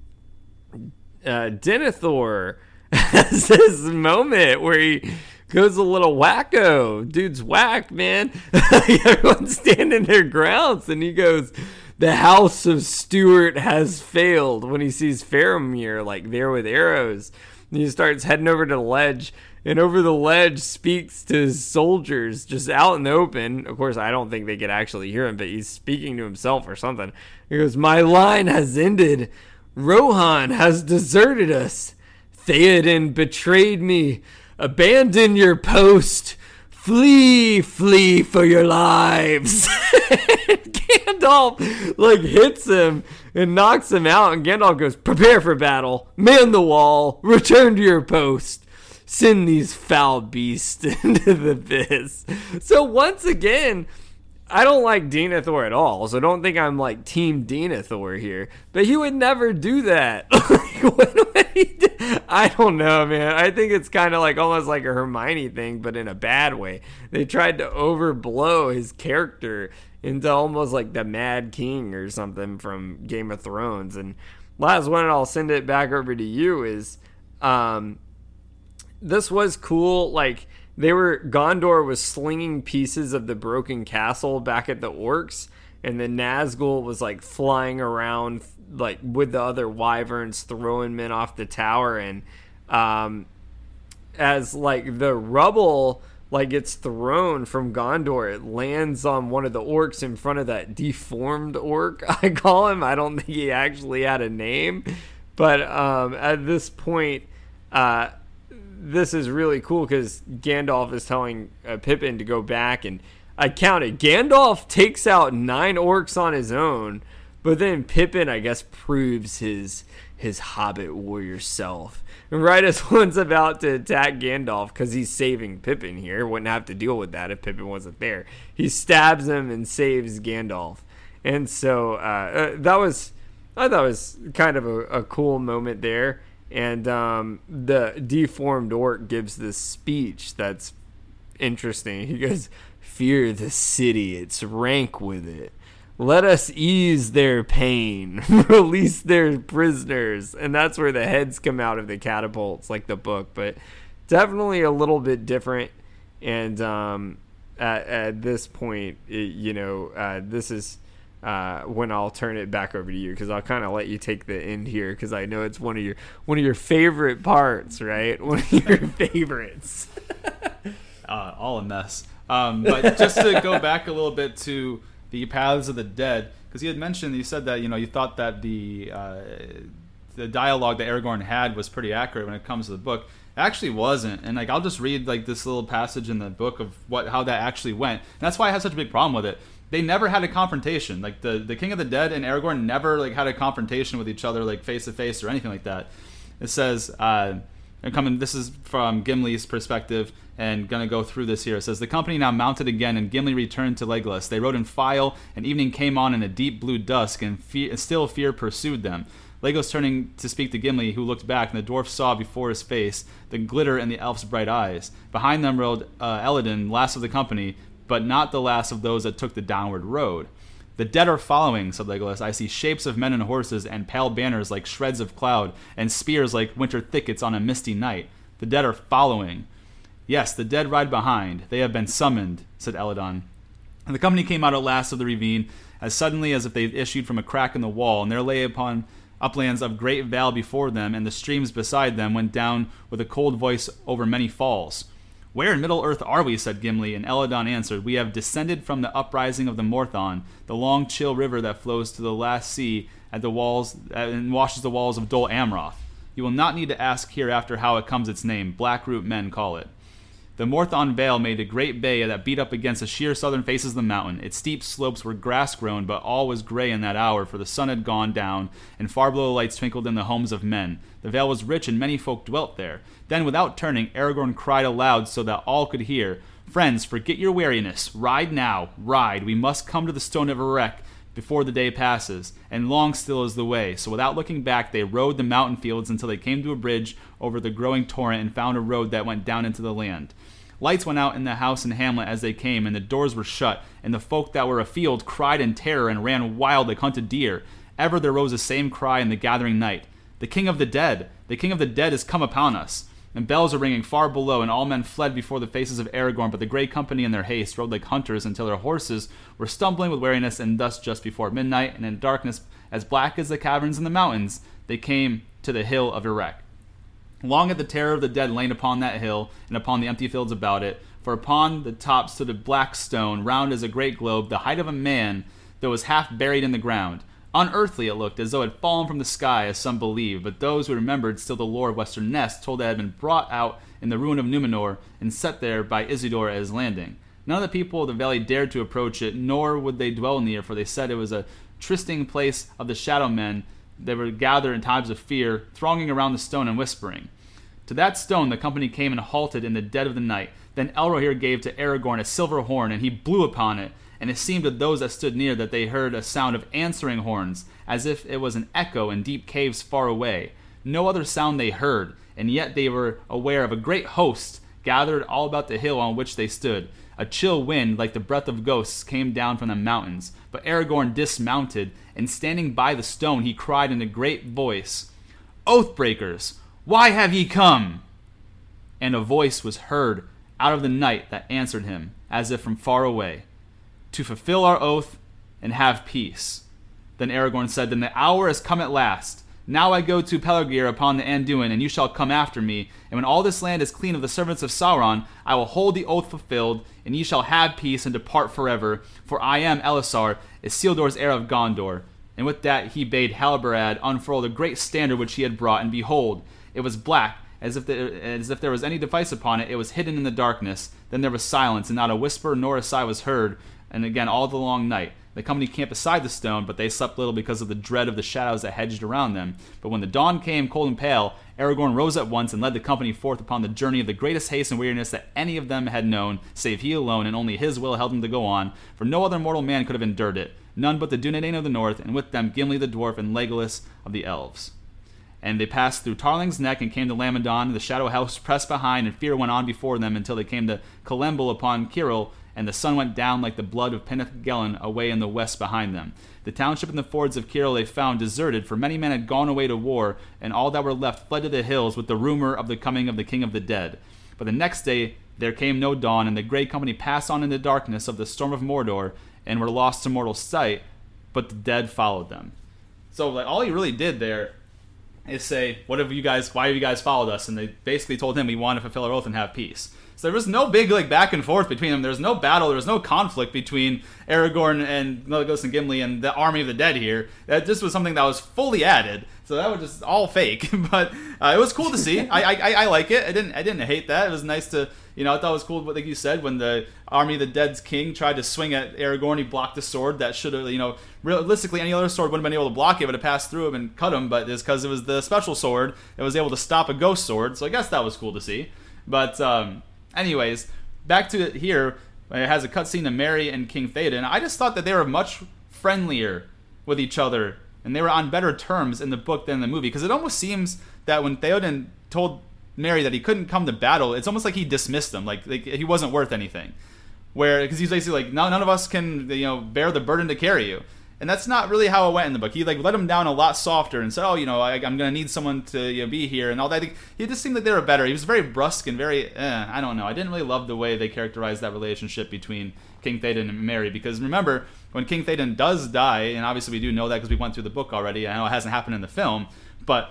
uh, Denethor has this moment where he goes a little wacko. Dude's whack, man. Everyone's standing their grounds, and he goes, "The house of Steward has failed." When he sees Faramir like there with arrows, and he starts heading over to the ledge. And over the ledge speaks to his soldiers just out in the open. Of course, I don't think they could actually hear him, but he's speaking to himself or something. He goes, My line has ended. Rohan has deserted us. Theoden betrayed me. Abandon your post. Flee, flee for your lives. Gandalf like hits him and knocks him out, and Gandalf goes, Prepare for battle. Man the wall. Return to your post. Send these foul beasts into the abyss. So once again, I don't like Denethor at all, so don't think I'm like Team Denethor here. But he would never do that. Like? I don't know, man. I think it's kind of like almost like a Hermione thing, but in a bad way. They tried to overblow his character into almost like the Mad King or something from Game of Thrones. And last one, and I'll send it back over to you is, um, this was cool. Like they were Gondor was slinging pieces of the broken castle back at the orcs, and then Nazgul was like flying around like with the other wyverns, throwing men off the tower, and um, as like the rubble like gets thrown from Gondor, it lands on one of the orcs in front of that deformed orc. I call him. I don't think he actually had a name, but um, at this point, uh, this is really cool because Gandalf is telling uh, Pippin to go back, and I counted. Gandalf takes out nine orcs on his own, but then Pippin, I guess, proves his his Hobbit warrior self. And right as one's about to attack Gandalf, because he's saving Pippin here, wouldn't have to deal with that if Pippin wasn't there. He stabs him and saves Gandalf, and so uh, uh, that was I thought was kind of a, a cool moment there. And um, the deformed orc gives this speech that's interesting. He goes, Fear the city, it's rank with it. Let us ease their pain, release their prisoners. And that's where the heads come out of the catapults, like the book. But definitely a little bit different. And um, at, at this point, it, you know, uh, this is uh, when I'll turn it back over to you because I'll kind of let you take the end here because I know it's one of your one of your favorite parts, right? One of your favorites. uh, all a mess. Um, but just to go back a little bit to the Paths of the Dead, because you had mentioned, you said that you know you thought that the uh, the dialogue that Aragorn had was pretty accurate when it comes to the book. It actually wasn't, and like I'll just read like this little passage in the book of what how that actually went. And that's why I have such a big problem with it. They never had a confrontation. Like the the King of the Dead and Aragorn never like had a confrontation with each other like face to face or anything like that. It says. Uh, coming this is from Gimli's perspective and gonna go through this here. It says the company now mounted again and Gimli returned to Legolas. They rode in file and evening came on in a deep blue dusk and, fe- still fear pursued them. Legolas turning to speak to Gimli, who looked back, and the dwarf saw before his face the glitter in the elf's bright eyes. Behind them rode uh, Elladan, last of the company, but not the last of those that took the downward road. The dead are following, said Legolas. I see shapes of men and horses, and pale banners like shreds of cloud, and spears like winter thickets on a misty night. The dead are following. Yes, the dead ride behind. They have been summoned, said Elladan. And the company came out at last of the ravine, as suddenly as if they had issued from a crack in the wall, and there lay upon uplands of great vale before them, and the streams beside them went down with a cold voice over many falls. Where in Middle Earth are we? said Gimli, and Elladan answered, We have descended from the uprising of the Morthond, the long chill river that flows to the last sea at the walls uh, and washes the walls of Dol Amroth. You will not need to ask hereafter how it comes its name. Blackroot men call it. The Morthond Vale made a great bay that beat up against the sheer southern faces of the mountain. Its steep slopes were grass grown, but all was gray in that hour, for the sun had gone down, and far below lights twinkled in the homes of men. The vale was rich, and many folk dwelt there. Then, without turning, Aragorn cried aloud so that all could hear Friends, forget your weariness. Ride now, ride. We must come to the stone of Erech before the day passes, and long still is the way. So without looking back, they rode the mountain fields until they came to a bridge over the growing torrent and found a road that went down into the land. Lights went out in the house and hamlet as they came, and the doors were shut, and the folk that were afield cried in terror and ran wild like hunted deer. Ever there rose the same cry in the gathering night The King of the Dead! The King of the Dead is come upon us! And bells were ringing far below, and all men fled before the faces of Aragorn, but the great company in their haste rode like hunters until their horses were stumbling with weariness, and thus just before midnight, and in darkness as black as the caverns in the mountains, they came to the hill of Erech. Long had the terror of the dead lain upon that hill, and upon the empty fields about it. For upon the top stood a black stone, round as a great globe, the height of a man, that was half buried in the ground. Unearthly it looked, as though it had fallen from the sky, as some believed, but those who remembered still the lore of Westernesse told that it had been brought out in the ruin of Numenor and set there by Isildur as landing. None of the people of the valley dared to approach it, nor would they dwell near, for they said it was a trysting place of the shadow men that were gathered in times of fear, thronging around the stone and whispering. To that stone the company came and halted in the dead of the night. Then Elrohir gave to Aragorn a silver horn, and he blew upon it. And it seemed to those that stood near that they heard a sound of answering horns, as if it was an echo in deep caves far away. No other sound they heard, and yet they were aware of a great host gathered all about the hill on which they stood. A chill wind, like the breath of ghosts, came down from the mountains. But Aragorn dismounted, and standing by the stone, he cried in a great voice, Oathbreakers! Why have ye come? And a voice was heard out of the night that answered him, as if from far away, To fulfill our oath and have peace. Then Aragorn said, Then the hour has come at last. Now I go to Pelargir upon the Anduin, and you shall come after me. And when all this land is clean of the servants of Sauron, I will hold the oath fulfilled, and ye shall have peace and depart forever. For I am Elessar, Isildur's heir of Gondor. And with that he bade Halbarad unfurl the great standard which he had brought, and behold, it was black, as if, there, as if there was any device upon it. It was hidden in the darkness. Then there was silence, and not a whisper nor a sigh was heard. And again, all the long night. The company camped beside the stone, but they slept little because of the dread of the shadows that hedged around them. But when the dawn came, cold and pale, Aragorn rose at once and led the company forth upon the journey of the greatest haste and weariness that any of them had known, save he alone, and only his will held him to go on, for no other mortal man could have endured it. None but the Dunedain of the north, and with them Gimli the dwarf and Legolas of the elves. And they passed through Tarlang's Neck and came to Lamedon. The Shadow House pressed behind, and fear went on before them until they came to Calembel upon Ciril, and the sun went down like the blood of Pinnath away in the west behind them. The township and the fords of Ciril they found deserted, for many men had gone away to war, and all that were left fled to the hills with the rumor of the coming of the King of the Dead. But the next day There came no dawn, and the great company passed on in the darkness of the storm of Mordor and were lost to mortal sight, but the dead followed them. So like all he really did there is say, "What have you guys? Why have you guys followed us?" And they basically told him we want to fulfill our oath and have peace. So there was no big like back and forth between them. There was no battle. There was no conflict between Aragorn and Legolas and Gimli and the army of the dead here. That just was something that was fully added. So that was just all fake, but uh, it was cool to see. I, I I like it. I didn't I didn't hate that. It was nice to you know, I thought it was cool what like you said when the army of the dead's king tried to swing at Aragorn, he blocked the sword that should have, you know, realistically any other sword wouldn't have been able to block it, but it passed through him and cut him. But it's because it was the special sword, it was able to stop a ghost sword. So I guess that was cool to see. But um, anyways, back to it here. It has a cutscene of Merry and King Theoden. I just thought that they were much friendlier with each other and they were on better terms in the book than the movie because it almost seems that when Theoden told Merry that he couldn't come to battle, it's almost like he dismissed him, like, like he wasn't worth anything. Where because he's basically like, no, none of us can you know bear the burden to carry you, and that's not really how it went in the book. He like let him down a lot softer and said, oh, you know, I, am gonna need someone to you know, be here and all that. He just seemed like they were better. He was very brusque and very, eh, I don't know. I didn't really love the way they characterized that relationship between King Theoden and Merry because remember when King Theoden does die, and obviously we do know that because we went through the book already. I know it hasn't happened in the film, but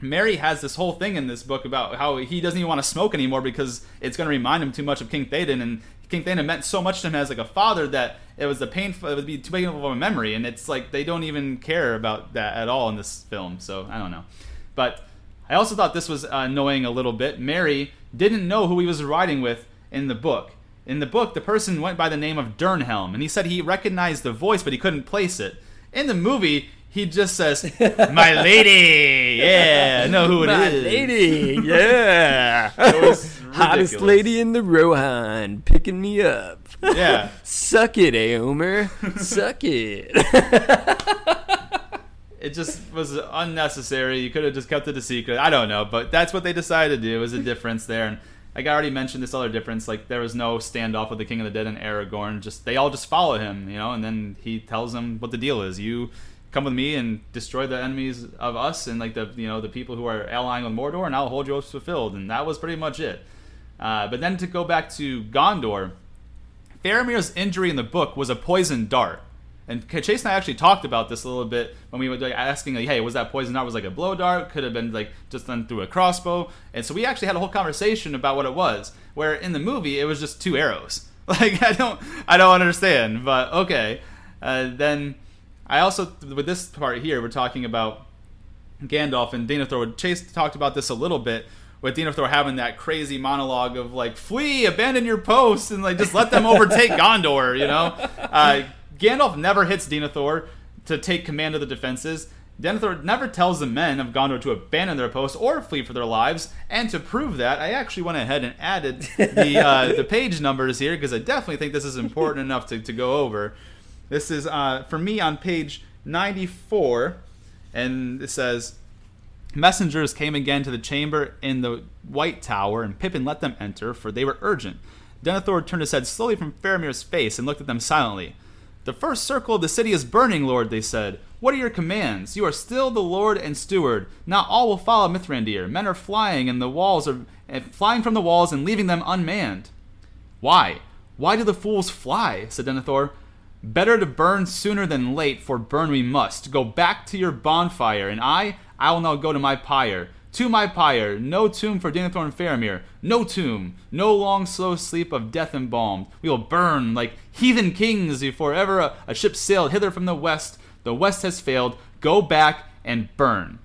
Merry has this whole thing in this book about how he doesn't even want to smoke anymore because it's going to remind him too much of King Theoden, and King Theoden meant so much to him as like a father that it was a painful, it would be too painful of a memory, and it's like they don't even care about that at all in this film. So I don't know, but I also thought this was uh, annoying a little bit. Merry didn't know who he was riding with in the book. In the book, the person went by the name of Dernhelm, and he said he recognized the voice, but he couldn't place it. In the movie, he just says, "My lady." Yeah, I know who it My is. lady, yeah. Hottest lady in the Rohan, picking me up. Yeah. Suck it, Eomer, Suck it. it just was unnecessary. You could have just kept it a secret. I don't know, but that's what they decided to do. Was a difference there, and like I already mentioned, this other difference. Like there was no standoff with the King of the Dead and Aragorn. Just they all just follow him, you know, and then he tells them what the deal is. You come with me and destroy the enemies of us and like the you know the people who are allying with Mordor, and I'll hold you fulfilled. And that was pretty much it. Uh, but then to go back to Gondor, Faramir's injury in the book was a poison dart. And Chase and I actually talked about this a little bit when we were like, asking, like, "Hey, was that poison dart? Was like a blow dart? Could have been like just done through a crossbow." And so we actually had a whole conversation about what it was. Where in the movie it was just two arrows. Like I don't, I don't understand. But okay. Uh, then I also with this part here, we're talking about Gandalf and Denethor. Chase talked about this a little bit with Denethor having that crazy monologue of like, "Flee, abandon your posts, and like just let them overtake Gondor." You know, uh, Gandalf never hits Denethor to take command of the defenses. Denethor never tells the men of Gondor to abandon their posts or flee for their lives. And to prove that, I actually went ahead and added the uh, the page numbers here because I definitely think this is important enough to, to go over. This is uh, for me on page 94, and it says, Messengers came again to the chamber in the White Tower, and Pippin let them enter, for they were urgent. Denethor turned his head slowly from Faramir's face and looked at them silently. The first circle of the city is burning, Lord, they said. What are your commands? You are still the Lord and Steward. Not all will follow Mithrandir. Men are flying, and the walls are eh, flying from the walls and leaving them unmanned. Why? Why do the fools fly? said Denethor. Better to burn sooner than late, for burn we must. Go back to your bonfire, and I, I will now go to my pyre. To my pyre, no tomb for Denethor and Faramir, no tomb, no long slow sleep of death embalmed. We will burn like heathen kings before ever a, a ship sailed hither from the west. The west has failed. Go back and burn.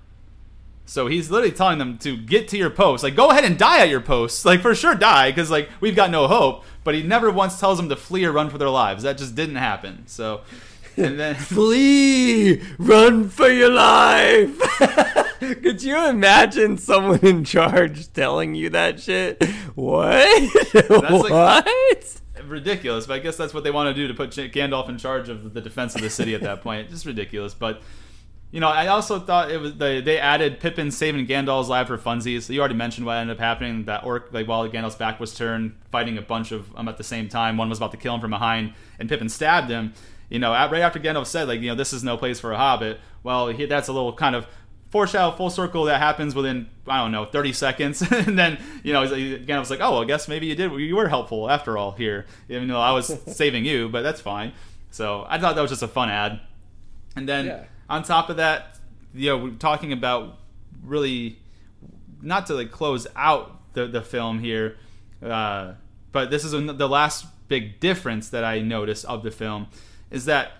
So he's literally telling them to get to your post. Like, go ahead and die at your post. Like, for sure, die, because, like, we've got no hope. But he never once tells them to flee or run for their lives. That just didn't happen. So, and then. Flee! Run for your life! Could you imagine someone in charge telling you that shit? What? like- what? ridiculous, but I guess that's what they want to do to put Gandalf in charge of the defense of the city at that point. Just ridiculous, but you know, I also thought it was they, they added Pippin saving Gandalf's life for funsies. You already mentioned what ended up happening. That orc, like while Gandalf's back was turned, fighting a bunch of them at the same time. One was about to kill him from behind, and Pippin stabbed him. You know, right after Gandalf said, like, you know, this is no place for a hobbit. Well, he, that's a little kind of foreshadow full circle that happens within I don't know 30 seconds, and then you know again I was like, oh, well, I guess maybe you did you were helpful after all here, even though I was saving you, but that's fine. So I thought that was just a fun ad, and then Yeah. On top of that, you know, we're talking about really not to like close out the the film here, uh, but this is the last big difference that I noticed of the film is that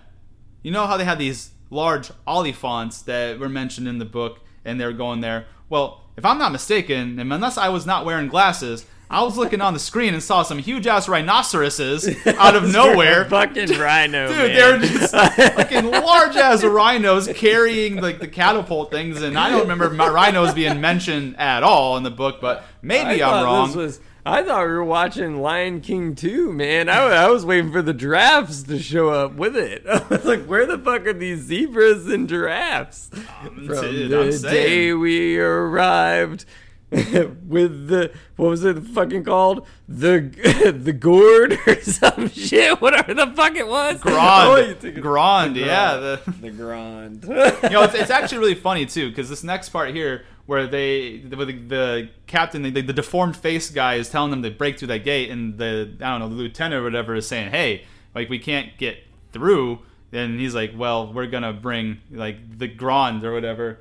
you know how they had these large oliphants that were mentioned in the book and they were going there. Well, if I'm not mistaken, and unless I was not wearing glasses, I was looking on the screen and saw some huge ass rhinoceroses out of nowhere. fucking rhino, Dude, man. they're just fucking large ass rhinos carrying like the catapult things, and I don't remember my rhinos being mentioned at all in the book, but maybe I I'm thought wrong. This was, I thought we were watching Lion King 2, man. I, I was waiting for the giraffes to show up with it. I was like, where the fuck are these zebras and giraffes? Um, From dude, I'm the day we arrived with the, what was it fucking called? The the gourd or some shit, whatever the fuck it was. Oh, Grond, think Grond, yeah. The, The Grond. you know, it's, it's actually really funny too because this next part here, where they, the, the, the captain, the, the deformed face guy, is telling them to break through that gate, and the I don't know, the lieutenant or whatever is saying, "Hey, like we can't get through." And he's like, "Well, we're gonna bring like the Grond or whatever."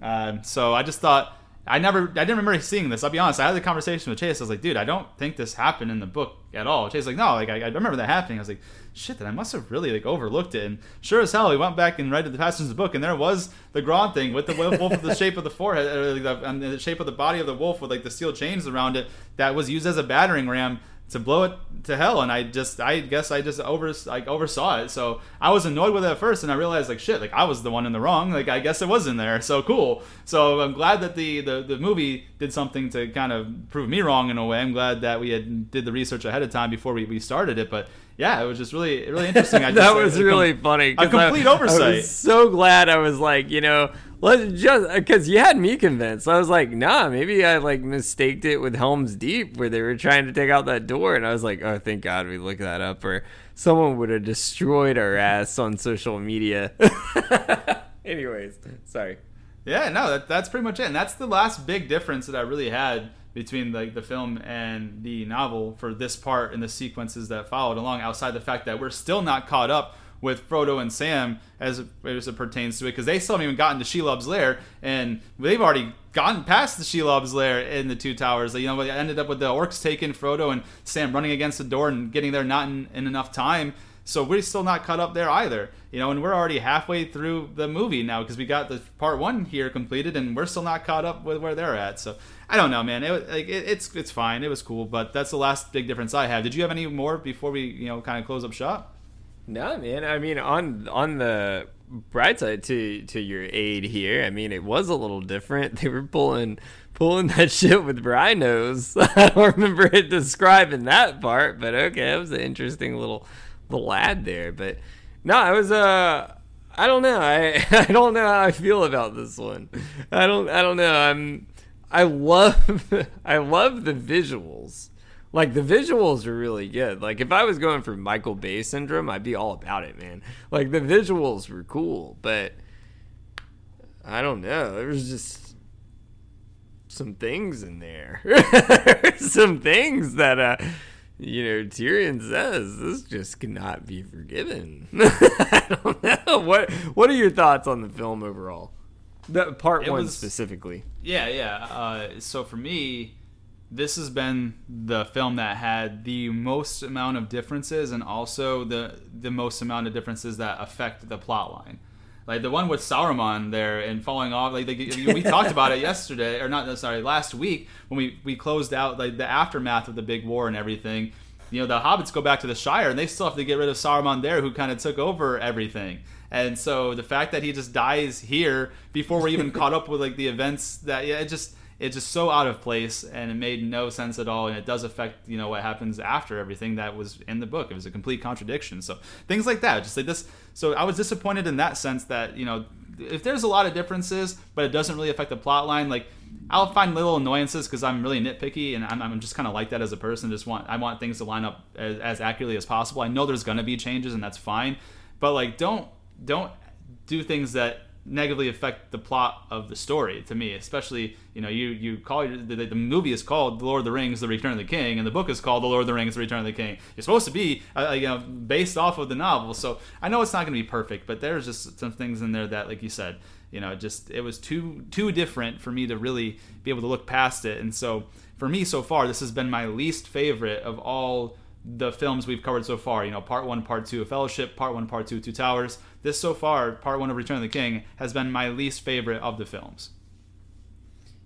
Um, so I just thought. I never, I didn't remember seeing this. I'll be honest. I had the conversation with Chase. I was like, dude, I don't think this happened in the book at all. Chase like, no, like I, I remember that happening. I was like, shit, then I must have really like overlooked it. And sure as hell, we went back and read the passages of the book, and there was the Grond thing with the wolf wolf with the shape of the forehead, or like the, and the shape of the body of the wolf with like the steel chains around it that was used as a battering ram to blow it to hell. And I just, I guess I just over like oversaw it. So I was annoyed with it at first, and I realized like shit, like I was the one in the wrong. Like I guess it was in there. So cool. So I'm glad that the the, the movie did something to kind of prove me wrong in a way. I'm glad that we had did the research ahead of time before we, we started it. But yeah, it was just really really interesting. I just, that was a com- really funny. a complete I, I oversight. was so glad I was like, you know, let's just because you had me convinced. I was like, nah, maybe I like mistaked it with Helm's Deep where they were trying to take out that door, and I was like, oh, thank God we looked that up, or someone would have destroyed our ass on social media. Anyways, sorry. Yeah, no, that, that's pretty much it. And that's the last big difference that I really had between like the film and the novel for this part and the sequences that followed along. Outside the fact that we're still not caught up with Frodo and Sam as as it pertains to it, because they still haven't even gotten to Shelob's lair, and they've already gotten past the Shelob's lair in the Two Towers. You know, they ended up with the orcs taking Frodo and Sam running against the door and getting there not in, in enough time. So we're still not caught up there either, you know, and we're already halfway through the movie now because we got the part one here completed, and we're still not caught up with where they're at. So I don't know, man. It, like, it, it's it's fine. It was cool, but that's the last big difference I have. Did you have any more before we, you know, kind of close up shop? No, man. I mean, on on the bright side to to your aid here, I mean, it was a little different. They were pulling pulling that shit with rhinos. I don't remember it describing that part, but okay, it was an interesting little little there. But no, I was uh. I don't know. I I don't know how I feel about this one. I don't I don't know. I'm I love I love the visuals. Like the visuals are really good. Like if I was going for Michael Bay syndrome, I'd be all about it, man. Like the visuals were cool, but I don't know. There was just some things in there. some things that uh you know, Tyrion says this just cannot be forgiven. I don't know. What what are your thoughts on the film overall? That part It one was- specifically. Yeah, yeah. Uh, so for me, this has been the film that had the most amount of differences, and also the the most amount of differences that affect the plot line. Like the one with Sauron there and falling off. Like, we talked about it yesterday, or not? Sorry, last week when we we closed out like the aftermath of the big war and everything. You know, the hobbits go back to the Shire, and they still have to get rid of Saruman there, who kind of took over everything. And so the fact that he just dies here before we're even caught up with like the events that yeah, it just it's just so out of place and it made no sense at all and it does affect you know what happens after everything that was in the book. It was a complete contradiction. So things like that just like this. So i was disappointed in that sense that you know if there's a lot of differences but it doesn't really affect the plot line like i'll find little annoyances because i'm really nitpicky and i'm, I'm just kind of like that as a person just want i want things to line up as, as accurately as possible. I know there's going to be changes and that's fine but like don't don't do things that negatively affect the plot of the story to me especially you know you you call the, the movie is called the lord of the rings the return of the king and the book is called the lord of the rings the return of the king it's supposed to be uh, you know based off of the novel so i know it's not going to be perfect but there's just some things in there that like you said you know just it was too too different for me to really be able to look past it and so for me so far this has been my least favorite of all the films we've covered so far. You know, part one, part two Fellowship, part one, part two, Two Towers. This so far, part one of Return of the King, has been my least favorite of the films.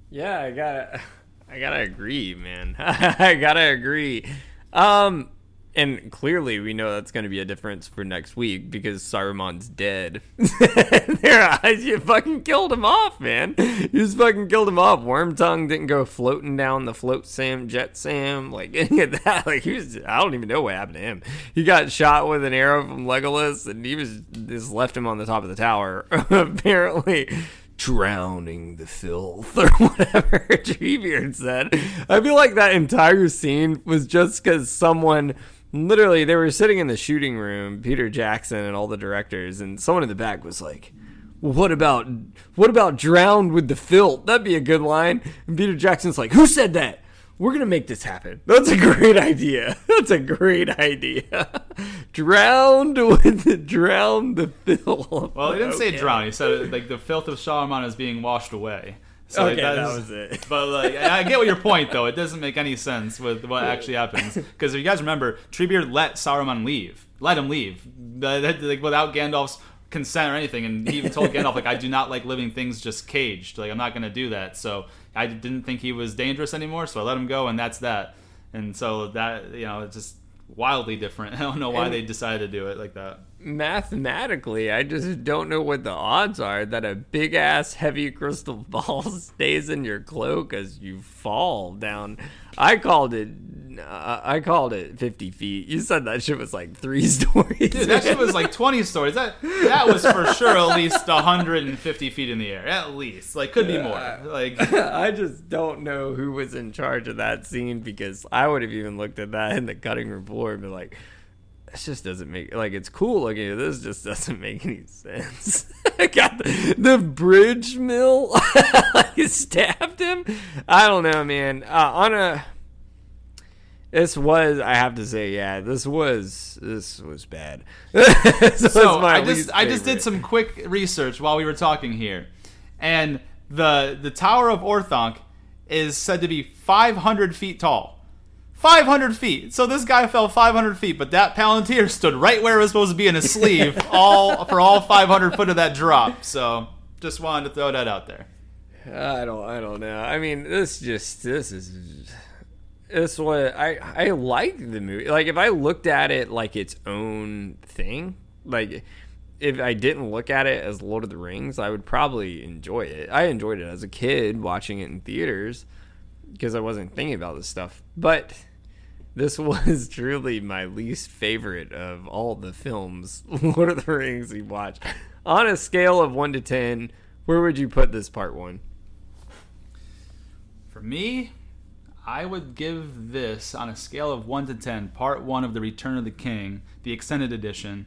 Yeah, I gotta, I gotta agree, man. I gotta agree. Um, and clearly we know that's going to be a difference for next week because Saruman's dead. Their eyes, you fucking killed him off, man. You just fucking killed him off. Wormtongue didn't go floating down the float Sam, jet Sam, like any of that. Like he was, I don't even know what happened to him. He got shot with an arrow from Legolas, and he was just left him on the top of the tower. Apparently, drowning the filth or whatever Treebeard said. I feel like that entire scene was just because someone literally they were sitting in the shooting room peter jackson and all the directors and someone in the back was like what about what about drowned with the filth? That'd be a good line. And peter jackson's like who said that? We're gonna make this happen. That's a great idea. That's a great idea. Drowned with the drowned the filth. Well he didn't okay. say drown he said like the filth of Saruman is being washed away so okay, like, that was it. But like, I get what your point though. It doesn't make any sense with what actually happens. Because if you guys remember, Treebeard let Saruman leave, let him leave, like without Gandalf's consent or anything. And he even told Gandalf, like, I do not like living things just caged. Like, I'm not gonna do that. So I didn't think he was dangerous anymore, so I let him go, and that's that. And so that you know, it's just wildly different. I don't know why and they decided to do it like that mathematically, I just don't know what the odds are that a big ass heavy crystal ball stays in your cloak as you fall down. I called it. Uh, I called it 50 feet. You said that shit was like three stories. Dude, that shit was like 20 stories. That that was for sure at least 150 feet in the air. At least, like, could be more. Like, I just don't know who was in charge of that scene because I would have even looked at that in the cutting room floor and been like this just doesn't make like it's cool looking. This just doesn't make any sense. Got the, the bridge mill like stabbed him. I don't know, man. Uh, on a this was I have to say, yeah, this was this was bad. this so was I just I just did some quick research while we were talking here, and the the Tower of Orthanc is said to be 500 feet tall. 500 feet. So this guy fell 500 feet, but that Palantir stood right where it was supposed to be in his sleeve, all for all 500 foot of that drop. So just wanted to throw that out there. I don't, I don't know. I mean, this just, this is, this what I, I like the movie. Like if I looked at it like its own thing, like if I didn't look at it as Lord of the Rings, I would probably enjoy it. I enjoyed it as a kid watching it in theaters because I wasn't thinking about this stuff, but this was truly my least favorite of all the films, Lord of the Rings we watched. On a scale of 1 to 10, where would you put this part 1? For me, I would give this on a scale of 1 to 10, part 1 of The Return of the King, the extended edition.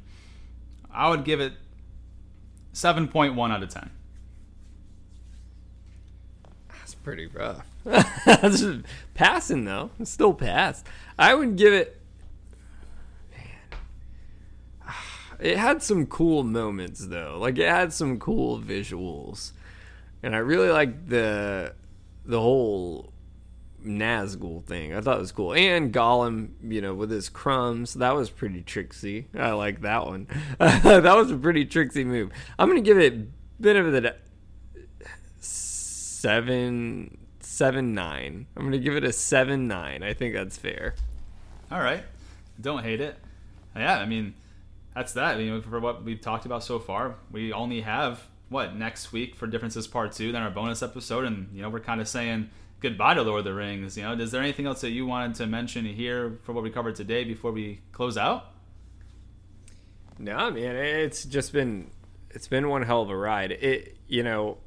I would give it 7.1 out of 10. That's pretty rough. passing though, still pass. I would give it. Man, it had some cool moments though. Like it had some cool visuals, and I really liked the the whole Nazgul thing. I thought it was cool, and Gollum, you know, with his crumbs, that was pretty tricksy. I like that one. that was a pretty tricksy move. I'm gonna give it a bit of the seven seven nine. I'm gonna give it a seven nine. I think that's fair. All right, don't hate it. Yeah, I mean, that's that. I mean, for what we've talked about so far, we only have what next week for differences part two, then our bonus episode, and you know we're kind of saying goodbye to Lord of the Rings. You know, is there anything else that you wanted to mention here for what we covered today before we close out? No, man, it's just been it's been one hell of a ride. It you know,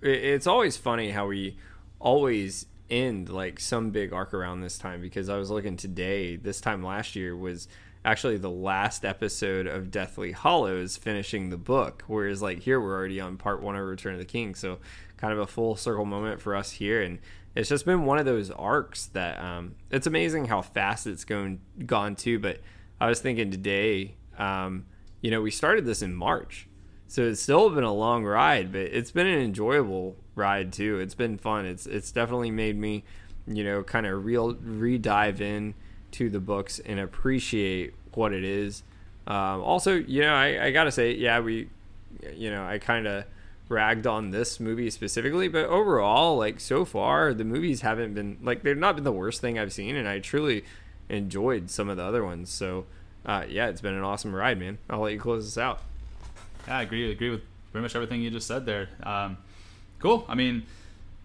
it, it's always funny how we always end like some big arc around this time because I was looking today. This time last year was actually the last episode of Deathly Hallows finishing the book. Whereas like here we're already on part one of Return of the King, so kind of a full circle moment for us here, and it's just been one of those arcs that um, it's amazing how fast it's going gone too. But I was thinking today, um, you know, we started this in March, so it's still been a long ride, but it's been an enjoyable ride too. It's been fun. It's it's definitely made me, you know, kind of real re-dive in to the books and appreciate what it is. Um, also, you know, I, I gotta say, yeah, we, you know, I kind of ragged on this movie specifically, but overall, like so far, the movies haven't been like they've not been the worst thing I've seen, and I truly enjoyed some of the other ones. So, uh, yeah, it's been an awesome ride, man. I'll let you close this out. Yeah, I agree. Agree with pretty much everything you just said there. Um, cool. I mean,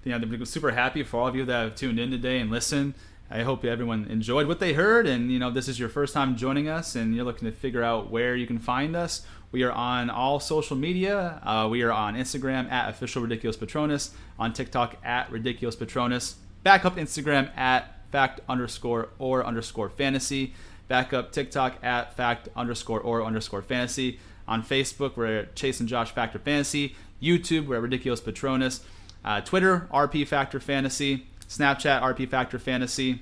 know, I'm super happy for all of you that have tuned in today and listened. I hope everyone enjoyed what they heard, and you know, this is your first time joining us, and you're looking to figure out where you can find us. We are on all social media. Uh, we are on Instagram at official ridiculous patronus, on TikTok at ridiculous patronus, backup Instagram at fact underscore or underscore fantasy, backup TikTok at fact underscore or underscore fantasy. On Facebook, we're Chase and Josh Factor Fantasy. YouTube, we're Ridiculous Patronus. Uh, Twitter, RP Factor Fantasy. Snapchat, RP Factor Fantasy.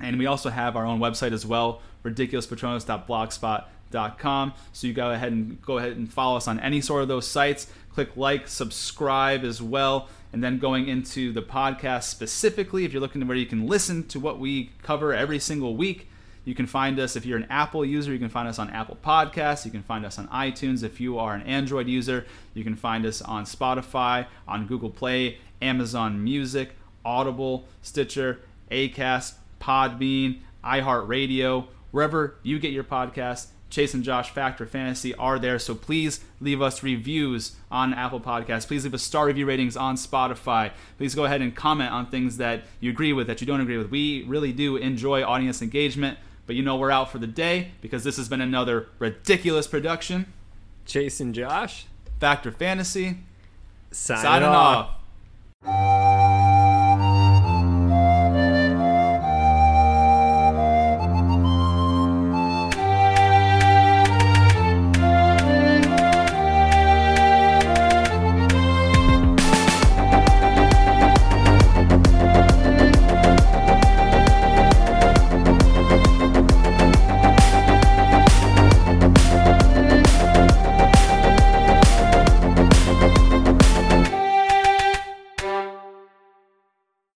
And we also have our own website as well, ridiculouspatronus.blogspot.com. So you go ahead and go ahead and follow us on any sort of those sites. Click like, subscribe as well. And then going into the podcast specifically, if you're looking to where you can listen to what we cover every single week, you can find us if you're an Apple user, you can find us on Apple Podcasts. You can find us on iTunes. If you are an Android user, you can find us on Spotify, on Google Play, Amazon Music, Audible, Stitcher, Acast, Podbean, iHeartRadio, wherever you get your podcasts. Chase and Josh Factor Fantasy are there. So please leave us reviews on Apple Podcasts. Please leave us star review ratings on Spotify. Please go ahead and comment on things that you agree with, that you don't agree with. We really do enjoy audience engagement. But you know, we're out for the day because this has been another ridiculous production. Chase and Josh, Factor Fantasy, signing, signing off. off.